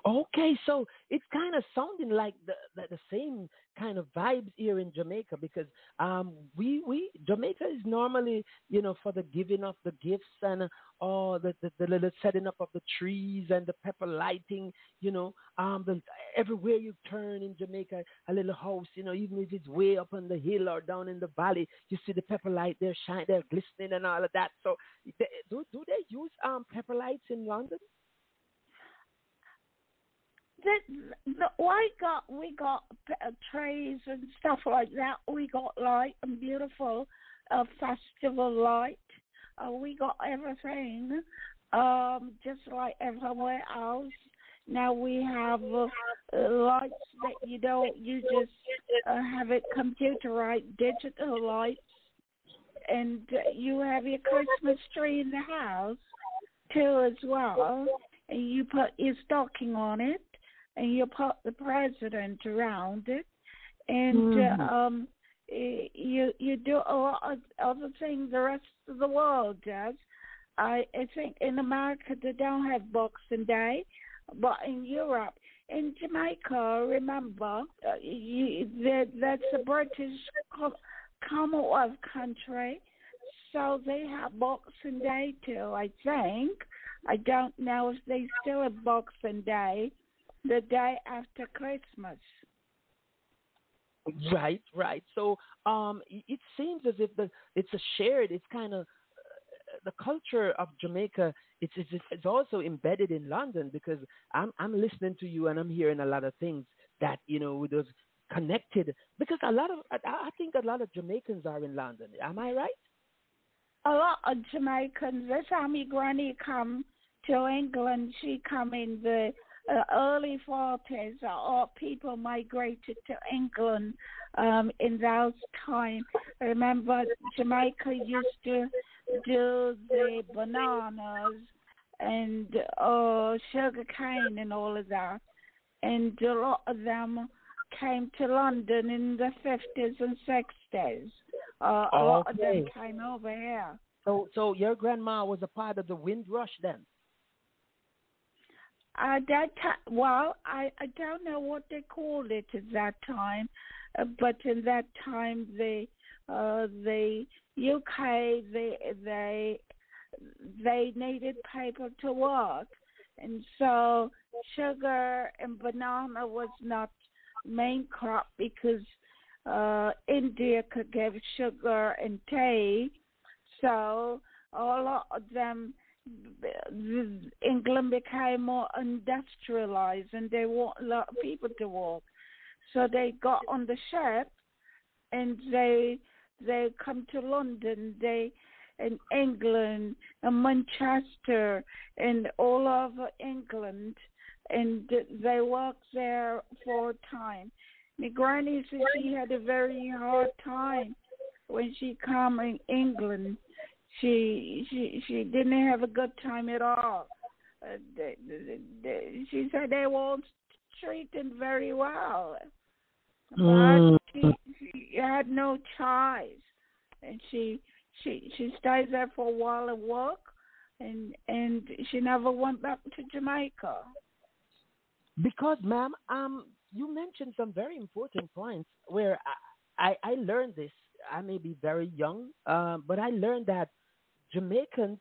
Okay, so it's kind of sounding like the, the the same kind of vibes here in Jamaica because um we we Jamaica is normally you know for the giving of the gifts and all the, the the little setting up of the trees and the pepper lighting you know um the everywhere you turn in Jamaica a little house you know even if it's way up on the hill or down in the valley you see the pepper light they're shine they're glistening and all of that so they, do do they use um pepper lights in London? The, the, we got we got trees and stuff like that. We got light and beautiful uh, festival light. Uh, we got everything, um, just like everywhere else. Now we have uh, lights that you don't you just uh, have it computerized digital lights, and you have your Christmas tree in the house too as well. And you put your stocking on it and you put the president around it, and Mhm. uh, um, you you do a lot of other things the rest of the world does. I I think in America they don't have Boxing Day, but in Europe in Jamaica, remember, uh, you, that that's a British Commonwealth country, so they have Boxing Day too. I think. I don't know if they still have Boxing Day, the day after Christmas. Right, right. So um, it seems as if the it's a shared. It's kind of uh, the culture of Jamaica. It's, it's it's also embedded in London because I'm I'm listening to you and I'm hearing a lot of things that you know those connected because a lot of I, I think a lot of Jamaicans are in London. Am I right? a lot of Jamaicans. This time my granny come to England. She come in the uh, early forties. All people migrated to England um, in those time. I remember Jamaica used to do the bananas and uh, sugar cane and all of that, and a lot of them came to London in the fifties and sixties. Uh, a lot of them came over here. So so your grandma was a part of the Windrush then. Uh, that ti well, I I don't know what they called it at that time, uh, but in that time the uh the UK they they they needed people to work, and so sugar and banana was not main crop because uh India could give sugar and tea, so a lot of them England became more industrialized and they want a lot of people to work. So they got on the ship and they they come to London, they in England and Manchester and all over England and they worked there for a time. My granny said she had a very hard time when she come in England she she she didn't have a good time at all. Uh, they, they, they, she said they weren't treated very well, Mm. but she, she had no choice, and she she she stayed there for a while and work, and and she never went back to Jamaica. Because, ma'am, um, you mentioned some very important points where I, I, I learned this. I may be very young, uh, but I learned that Jamaicans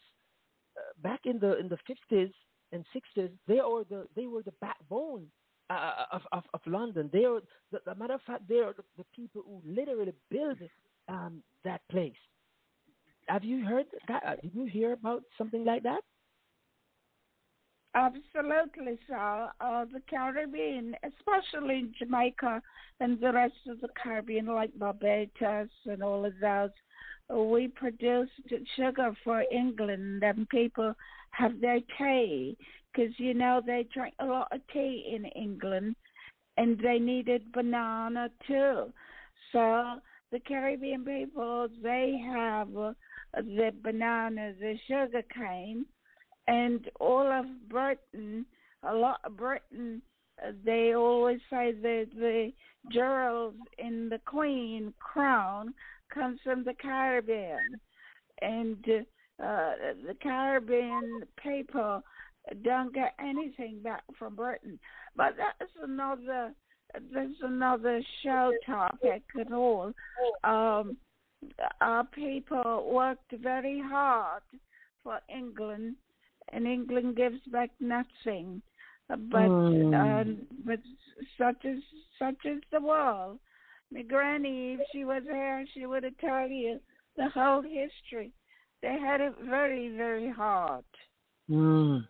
uh, back in the in the fifties and sixties, they are the they were the backbone uh, of, of of London. They are the, the matter of fact, they are the, the people who literally built um, that place. Have you heard that? Uh, Did you hear about something like that? Absolutely, so. Uh, the Caribbean, especially Jamaica and the rest of the Caribbean, like Barbados and all of those, we produced sugar for England, and people have their tea because you know they drink a lot of tea in England, and they needed banana too. So the Caribbean people they have the banana, the sugar cane and all of Britain, a lot of Britain, uh, they always say that the jewels in the Queen crown comes from the Caribbean, and uh, the Caribbean people don't get anything back from Britain. But that's another that's another show topic at all. Um, our people worked very hard for England and England gives back nothing. Uh, But Mm. um, but such is such is the world. My granny, if she was here, she would have told you the whole history. They had it very very hard. Mm.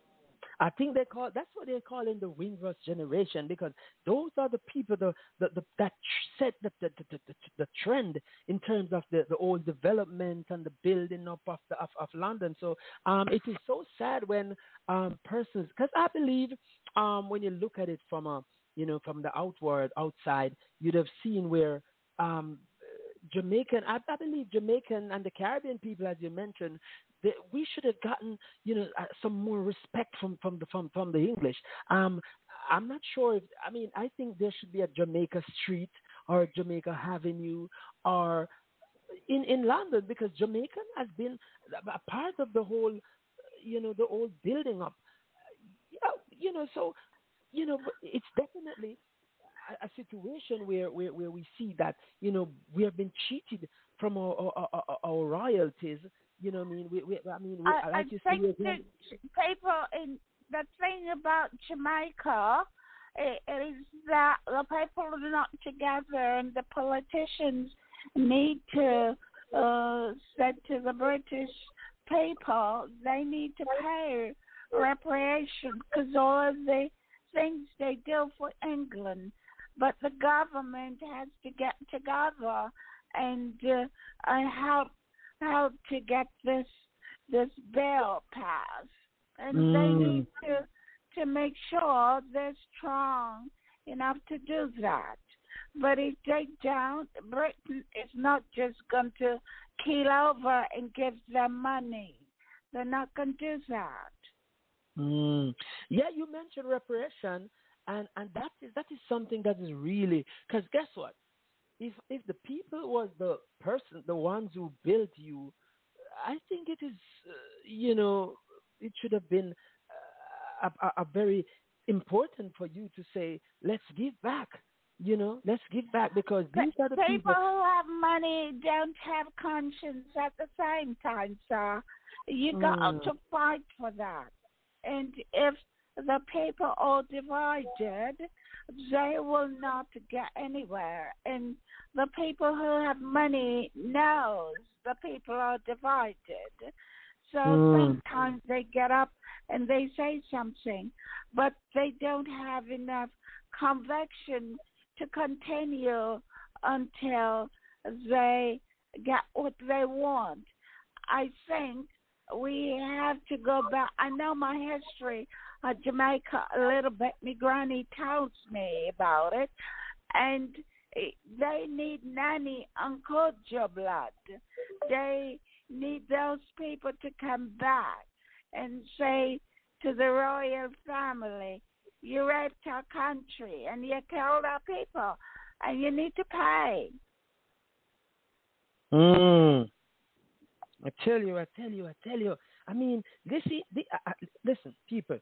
I think they call that's what they're calling the Windrush generation because those are the people the, the, the that set the the, the, the, the trend in terms of the, the old development and the building up of the, of, of London. So um, it is so sad when um, persons because I believe um, when you look at it from a you know from the outward outside you'd have seen where um, Jamaican, I, I believe Jamaican and the Caribbean people, as you mentioned, that we should have gotten, you know, uh, some more respect from from the from from the English. Um, I'm not sure if I mean I think there should be a Jamaica Street or Jamaica Avenue or in in London because Jamaican has been a part of the whole, you know, the old building up. Know, you know, so you know, it's definitely a, a situation where, where where we see that you know we have been cheated from our our, our, our royalties. You know, what I mean, we, we I mean, we, I, I like you think say, the people in the thing about Jamaica is that the people are not together, and the politicians need to uh, say to the British people they need to pay reparation because all of the things they do for England, but the government has to get together and uh, uh, help help to get this this bill passed, and Mm. they need to to make sure they're strong enough to do that. But if they don't, Britain is not just going to keel over and give them money. They're not going to do that. Mm. Yeah, you mentioned reparation, and and that is that is something that is really because guess what? If if the people was the person, the ones who built you, I think it is uh, you know it should have been uh, a, a, a very important for you to say let's give back. You know, let's give back because these are the People people. who have money don't have conscience at the same time, sir. You got Mm. to fight for that. And if the people are divided, they will not get anywhere. And the people who have money knows the people are divided. So Mm. sometimes they get up and they say something, but they don't have enough conviction to continue until they get what they want. I think we have to go back. I know my history of Jamaica a little bit. My granny tells me about it, and eh, they need nanny uncle your blood. They need those people to come back and say to the royal family, you raped our country and you killed our people, and you need to pay. Mm. I tell you, I tell you, I tell you. I mean, this is the, uh, uh, listen, people.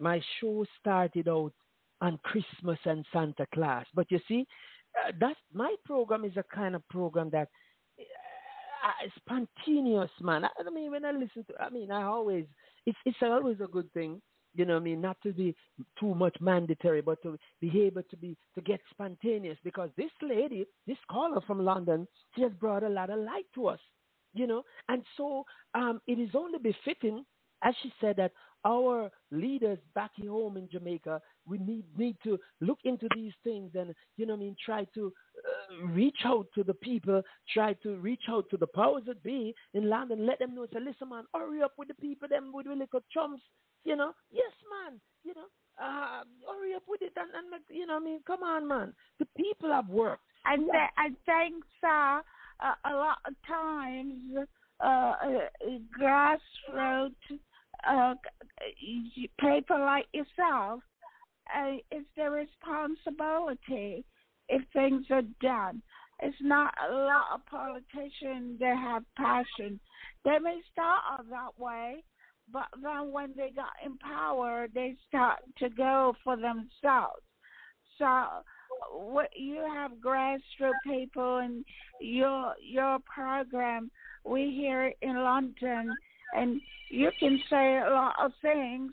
My show started out on Christmas and Santa Claus, but you see, uh, that's my program is a kind of program that uh, is spontaneous, man. I, I mean, when I listen to, I mean, I always, it's it's always a good thing, you know. I mean, not to be too much mandatory, but to be able to be to get spontaneous. Because this lady, this caller from London, she has brought a lot of light to us you know and so um, it is only befitting as she said that our leaders back home in jamaica we need need to look into these things and you know i mean try to uh, reach out to the people try to reach out to the powers that be in london let them know say listen man hurry up with the people them with the little chumps you know? Yes man you know? Uh, hurry up with it and, and you know i mean? Come on man. The people have worked. And th- I think, sir, uh, a lot of times, uh, uh, grassroots uh, people like yourself, uh, it's their responsibility if things are done. It's not a lot of politicians that have passion. They may start that way, but then when they got in power, they start to go for themselves. So what you have grassroots people and your your program we here in London and you can say a lot of things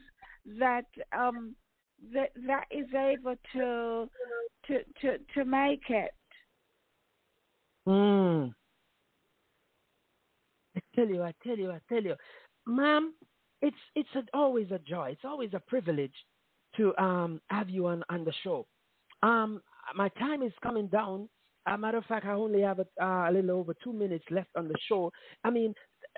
that um that that is able to to to to make it Mm. I tell you, I tell you, I tell you, ma'am, it's it's a, always a joy. It's always a privilege to um have you on on the show. Um, my time is coming down. As a matter of fact, I only have a, uh, a little over two minutes left on the show. I mean,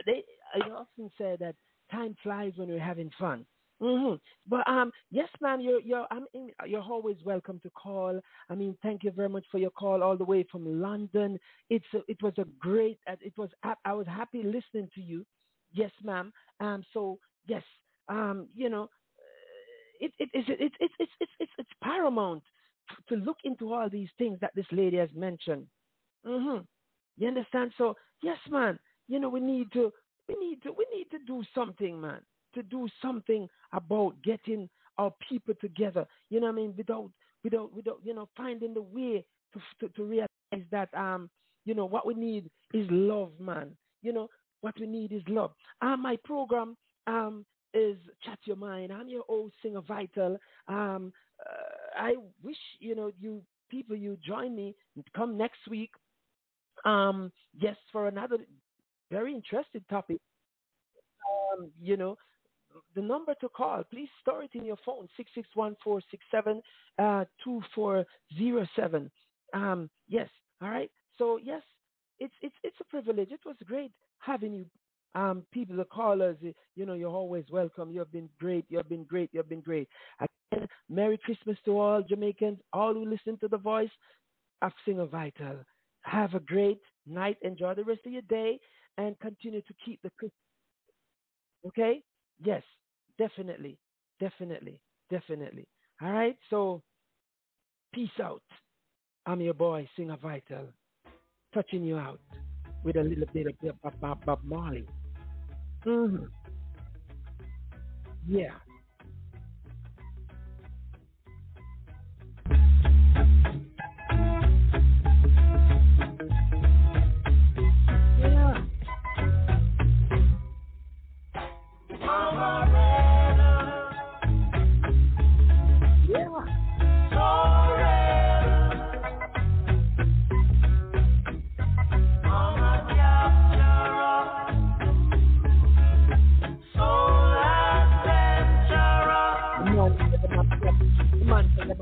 they I often say that time flies when you're having fun. hmm But um, yes, ma'am, you're you're I'm in, you're always welcome to call. I mean, thank you very much for your call all the way from London. It's a, it was a great. uh, It was I was happy listening to you. Yes, ma'am. Um, so yes, um, you know, it it is it, it, it, it's it's it's it's paramount to look into all these things that this lady has mentioned. hmm You understand? So yes, ma'am. You know, we need to we need to we need to do something, man. To do something about getting our people together. You know what I mean? Without without without you know finding the way to to, to realize that um you know what we need is love, man. You know what we need is love. Uh, my program um is Chat Your Mind. I'm your old singer Vital. Um, uh, I wish you know you people you join me come next week. Um, yes, for another very interesting topic. Um, you know, the number to call, please store it in your phone, 661-467, uh, 2407. Um, yes, all right. So yes, it's it's it's a privilege. It was great having you um, people, the callers, you know, you're always welcome. You've been great. You've been great. You've been great. Again, Merry Christmas to all Jamaicans, all who listen to the voice of Singer Vital. Have a great night. Enjoy the rest of your day and continue to keep the Christmas. Okay? Yes, definitely. Definitely. Definitely. All right? So, peace out. I'm your boy, Singer Vital, touching you out with a little bit of Bob, Bob, Bob Marley. hmm Yeah. Yeah.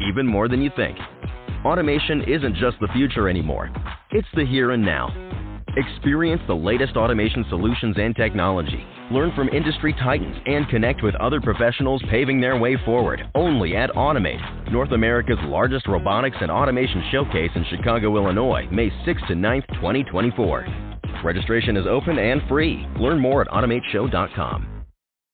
Even more than you think. Automation isn't just the future anymore, it's the here and now. Experience the latest automation solutions and technology. Learn from industry titans and connect with other professionals paving their way forward only at Automate, North America's largest robotics and automation showcase in Chicago, Illinois, May 6th to 9th, 2024. Registration is open and free. Learn more at automateshow.com.